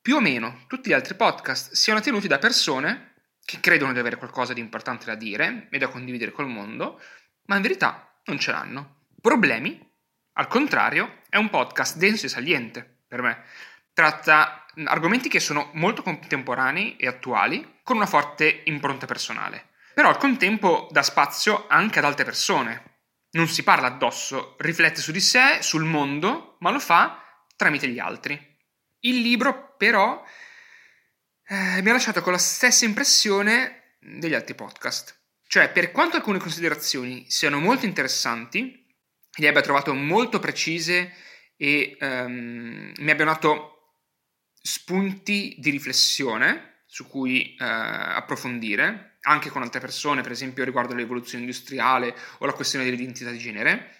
Speaker 15: più o meno tutti gli altri podcast siano tenuti da persone che credono di avere qualcosa di importante da dire e da condividere col mondo, ma in verità non ce l'hanno. Problemi? Al contrario, è un podcast denso e saliente per me. Tratta argomenti che sono molto contemporanei e attuali, con una forte impronta personale. Però al contempo dà spazio anche ad altre persone. Non si parla addosso, riflette su di sé, sul mondo, ma lo fa tramite gli altri. Il libro, però, eh, mi ha lasciato con la stessa impressione degli altri podcast. Cioè, per quanto alcune considerazioni siano molto interessanti, le abbia trovato molto precise e um, mi abbiano dato spunti di riflessione su cui uh, approfondire, anche con altre persone, per esempio riguardo l'evoluzione industriale o la questione dell'identità di genere.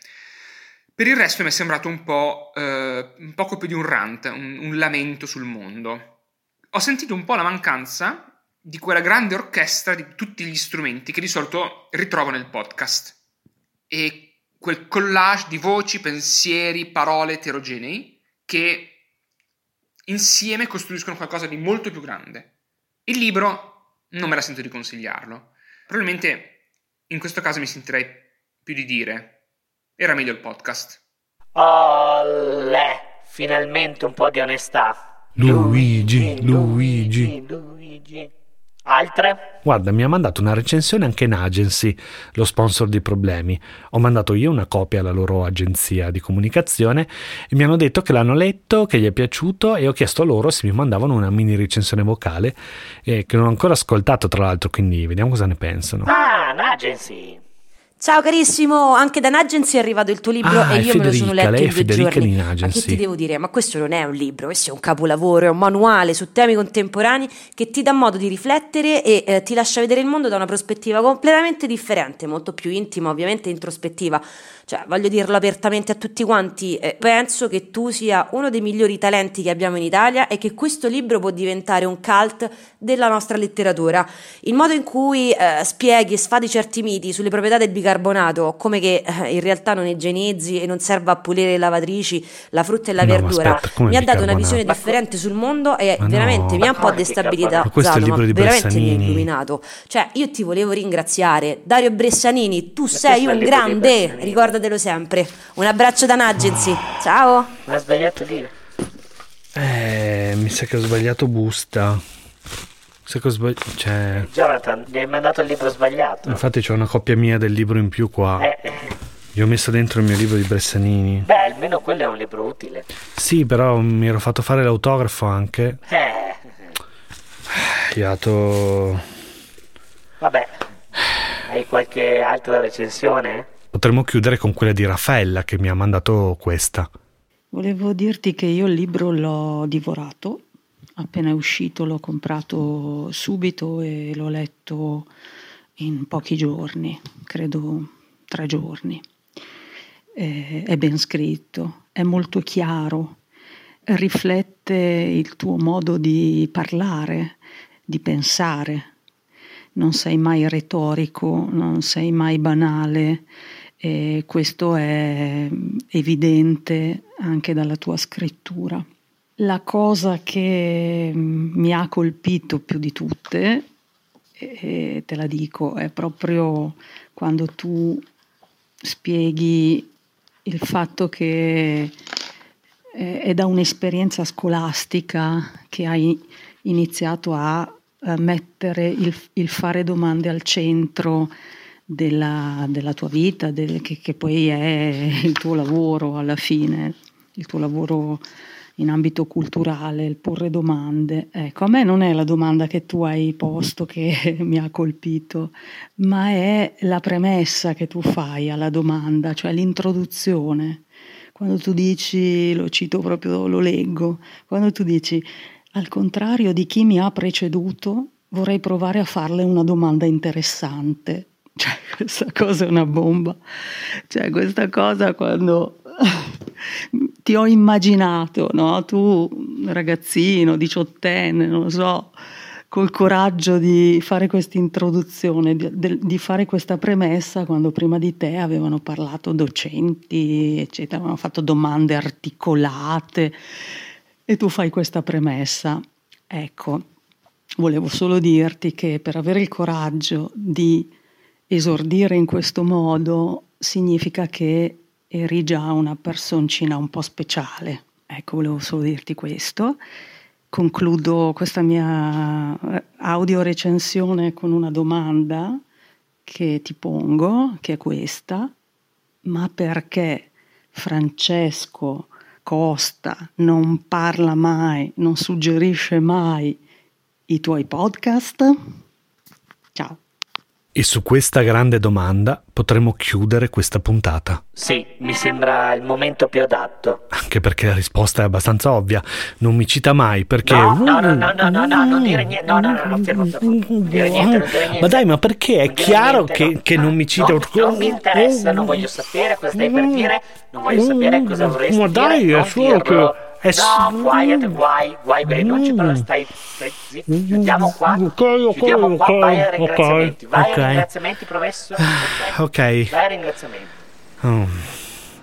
Speaker 15: Per il resto mi è sembrato un po' eh, un poco più di un rant, un, un lamento sul mondo. Ho sentito un po' la mancanza di quella grande orchestra di tutti gli strumenti che di solito ritrovo nel podcast. E quel collage di voci, pensieri, parole eterogenei che insieme costruiscono qualcosa di molto più grande. Il libro non me la sento di consigliarlo. Probabilmente in questo caso mi sentirei più di dire era meglio il podcast.
Speaker 2: Olè, finalmente un po' di onestà.
Speaker 3: Luigi, Luigi.
Speaker 2: Luigi. Altre?
Speaker 3: Guarda, mi ha mandato una recensione anche in Agency, lo sponsor di problemi. Ho mandato io una copia alla loro agenzia di comunicazione e mi hanno detto che l'hanno letto, che gli è piaciuto e ho chiesto a loro se mi mandavano una mini recensione vocale eh, che non ho ancora ascoltato tra l'altro, quindi vediamo cosa ne pensano.
Speaker 2: Ah, un'agency.
Speaker 16: Ciao carissimo, anche da Nagency è arrivato il tuo libro
Speaker 3: Ah,
Speaker 16: e io me lo sono letto in due giorni. Ma che ti devo dire? Ma questo non è un libro, questo è un capolavoro, è un manuale su temi contemporanei che ti dà modo di riflettere e eh, ti lascia vedere il mondo da una prospettiva completamente differente, molto più intima, ovviamente introspettiva. Cioè, voglio dirlo apertamente a tutti quanti, eh, penso che tu sia uno dei migliori talenti che abbiamo in Italia e che questo libro può diventare un cult della nostra letteratura. Il modo in cui eh, spieghi e sfadi certi miti sulle proprietà del bicarbonato, come che eh, in realtà non igienizzi e non serva a pulire le lavatrici, la frutta e la
Speaker 3: No, ma
Speaker 16: verdura,
Speaker 3: aspetta,
Speaker 16: mi ha dato una visione differente sul mondo e
Speaker 3: Ma no.
Speaker 16: veramente mi ha un
Speaker 3: Ma
Speaker 16: po' destabilizzato,
Speaker 3: Ma questo è il libro di
Speaker 16: veramente mi ha illuminato. Cioè, io ti volevo ringraziare, Dario Bressanini, tu sei
Speaker 2: questo è
Speaker 16: un grande,
Speaker 2: Bressanini.
Speaker 16: Ricordatelo sempre. Un abbraccio da Nagency, ciao!
Speaker 2: Ma ha sbagliato dire.
Speaker 3: Eh, mi sa che ho sbagliato busta. Sa che ho sbagliato. Cioè.
Speaker 2: Jonathan, gli hai mandato il libro sbagliato.
Speaker 3: Infatti c'ho una copia mia del libro in più qua.
Speaker 2: Eh,
Speaker 3: Gli ho messo dentro il mio libro di Bressanini.
Speaker 2: beh, almeno quello è un libro utile.
Speaker 3: Sì, però mi ero fatto fare l'autografo anche.
Speaker 2: Eh,
Speaker 3: dato.
Speaker 2: vabbè. Hai qualche altra recensione?
Speaker 3: Potremmo chiudere con quella di Raffaella che mi ha mandato questa.
Speaker 17: Volevo dirti che io il libro l'ho divorato, appena è uscito l'ho comprato subito e l'ho letto in pochi giorni, credo tre giorni. Eh, è ben scritto, è molto chiaro, riflette il tuo modo di parlare, di pensare. Non sei mai retorico, non sei mai banale e questo è evidente anche dalla tua scrittura. La cosa che mm, mi ha colpito più di tutte, e te la dico, è proprio quando tu spieghi il fatto che eh, è da un'esperienza scolastica che hai iniziato a, mettere il, il, fare domande al centro della, della tua vita, del, che, che poi è il tuo lavoro alla fine, il tuo lavoro in ambito culturale, il porre domande. Ecco, a me non è la domanda che tu hai posto che *laughs* mi ha colpito, ma è la premessa che tu fai alla domanda, cioè l'introduzione. Quando tu dici, lo cito proprio, lo leggo, quando tu dici, al contrario di chi mi ha preceduto, vorrei provare a farle una domanda interessante. Cioè, questa cosa è una bomba. Cioè, questa cosa quando *laughs* ti ho immaginato, no? Tu, ragazzino, diciottenne, non lo so, col coraggio di fare questa introduzione, di, di, fare questa premessa quando prima di te avevano parlato docenti, eccetera, avevano fatto domande articolate e tu fai questa premessa. Ecco, volevo solo dirti che per avere il coraggio di esordire in questo modo significa che eri già una personcina un po' speciale. Ecco, volevo solo dirti questo. Concludo questa mia eh, audio recensione con una domanda che ti pongo, che è questa. Ma perché Francesco Costa non parla mai, non suggerisce mai i tuoi podcast? Ciao.
Speaker 3: E su questa grande domanda potremmo chiudere questa puntata.
Speaker 2: Sì, mi sembra il momento più adatto.
Speaker 3: Anche perché la risposta è abbastanza ovvia. Non mi cita mai perché.
Speaker 2: No, no, no, no, no, no, no non dire niente. No, no, no, no, fermo, fermo. Non dire niente, non dire niente.
Speaker 3: Ma dai, ma perché è chiaro
Speaker 2: niente,
Speaker 3: che,
Speaker 2: no.
Speaker 3: che non mi cita.
Speaker 2: No, non mi interessa, non voglio sapere cosa stai per dire, non voglio sapere cosa vorresti
Speaker 3: Ma dai,
Speaker 2: dire.
Speaker 3: è
Speaker 2: non
Speaker 3: solo
Speaker 2: dirlo.
Speaker 3: che. È
Speaker 2: No, quiet, guai, guai, guai, non ci parla, stai, stai zitto, chiudiamo qua,
Speaker 3: Ok,
Speaker 2: chiudiamo qua,
Speaker 3: ok,
Speaker 2: vai ai ringraziamenti, vai
Speaker 3: ok.
Speaker 2: ai ringraziamenti, professor,
Speaker 3: Ok.
Speaker 2: vai ai ringraziamenti.
Speaker 3: Oh.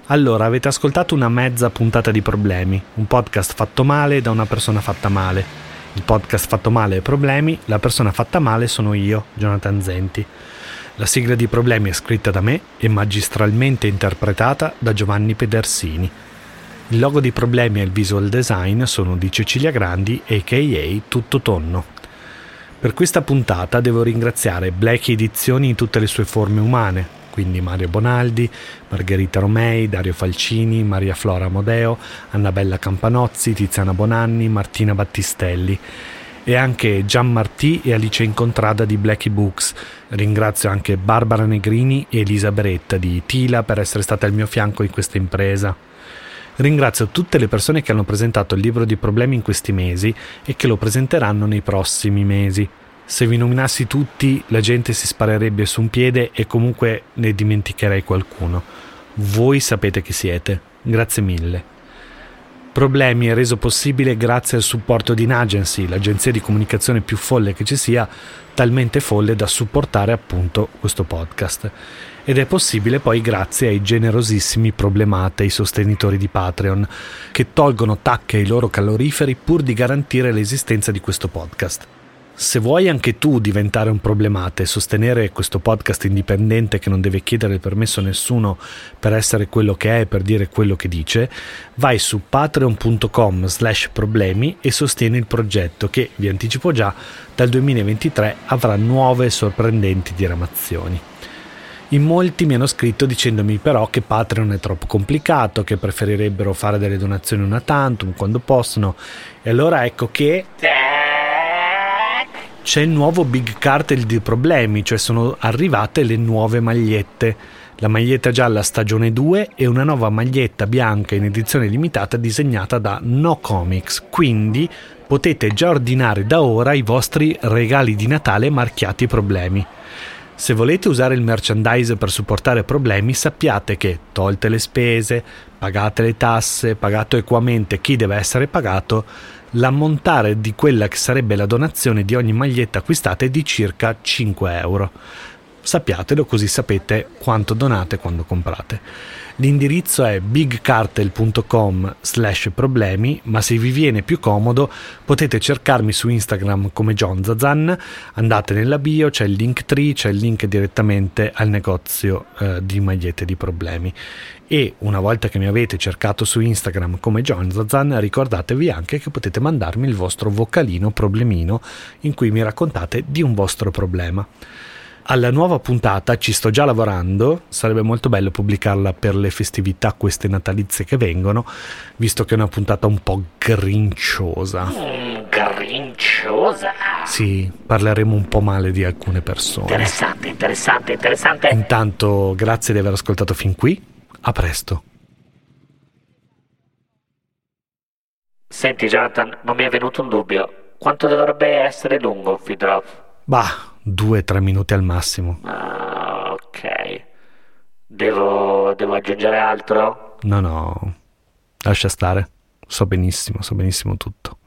Speaker 3: Allora, avete ascoltato una mezza puntata di Problemi, un podcast fatto male da una persona fatta male. Il podcast fatto male è Problemi, la persona fatta male sono io, Jonathan Zenti. La sigla di Problemi è scritta da me e magistralmente interpretata da Giovanni Pedersini. Il logo di Problemi e il visual design sono di Cecilia Grandi, a.k.a. Tutto Tonno. Per questa puntata devo ringraziare Black Edizioni in tutte le sue forme umane, quindi Mario Bonaldi, Margherita Romei, Dario Falcini, Maria Flora Amodeo, Annabella Campanozzi, Tiziana Bonanni, Martina Battistelli e anche Gian Martì e Alice Incontrada di Blackie Books. Ringrazio anche Barbara Negrini e Elisa Beretta di Tila per essere state al mio fianco in questa impresa. Ringrazio tutte le persone che hanno presentato il libro di problemi in questi mesi e che lo presenteranno nei prossimi mesi. Se vi nominassi tutti, la gente si sparerebbe su un piede e comunque ne dimenticherei qualcuno. Voi sapete chi siete. Grazie mille. Problemi è reso possibile grazie al supporto di Inagency, l'agenzia di comunicazione più folle che ci sia, talmente folle da supportare appunto questo podcast. Ed è possibile poi grazie ai generosissimi problemate, i sostenitori di Patreon, che tolgono tacche ai loro caloriferi pur di garantire l'esistenza di questo podcast. Se vuoi anche tu diventare un problemate e sostenere questo podcast indipendente che non deve chiedere il permesso a nessuno per essere quello che è e per dire quello che dice, vai su patreon.com slash problemi e sostieni il progetto che, vi anticipo già, dal 2023 avrà nuove e sorprendenti diramazioni. In molti mi hanno scritto dicendomi però che Patreon è troppo complicato, che preferirebbero fare delle donazioni una tantum quando possono. E allora ecco che c'è il nuovo big cartel di problemi, cioè sono arrivate le nuove magliette. La maglietta gialla stagione 2 e una nuova maglietta bianca in edizione limitata disegnata da No Comics. Quindi potete già ordinare da ora i vostri regali di Natale marchiati problemi. Se volete usare il merchandise per supportare problemi, sappiate che, tolte le spese, pagate le tasse, pagato equamente chi deve essere pagato, l'ammontare di quella che sarebbe la donazione di ogni maglietta acquistata è di circa 5 euro. Sappiatelo così sapete quanto donate quando comprate. L'indirizzo è bigcartel.com slash problemi, ma se vi viene più comodo potete cercarmi su Instagram come John Zazan, andate nella bio, c'è il link tree, c'è il link direttamente al negozio eh, di magliette di problemi. E una volta che mi avete cercato su Instagram come John Zazan, ricordatevi anche che potete mandarmi il vostro vocalino problemino in cui mi raccontate di un vostro problema alla nuova puntata ci sto già lavorando, sarebbe molto bello pubblicarla per le festività queste natalizie che vengono, visto che è una puntata un po' grinciosa.
Speaker 2: Mm, grinciosa?
Speaker 3: Sì, parleremo un po' male di alcune persone.
Speaker 2: Interessante, interessante, interessante.
Speaker 3: Intanto, grazie di aver ascoltato fin qui, a presto.
Speaker 2: Senti Jonathan, non mi è venuto un dubbio. Quanto dovrebbe essere lungo un feed drop?
Speaker 3: Bah, due o tre minuti al massimo.
Speaker 2: Ah, ok. Devo, devo aggiungere altro?
Speaker 3: No, no, lascia stare. So benissimo, so benissimo tutto.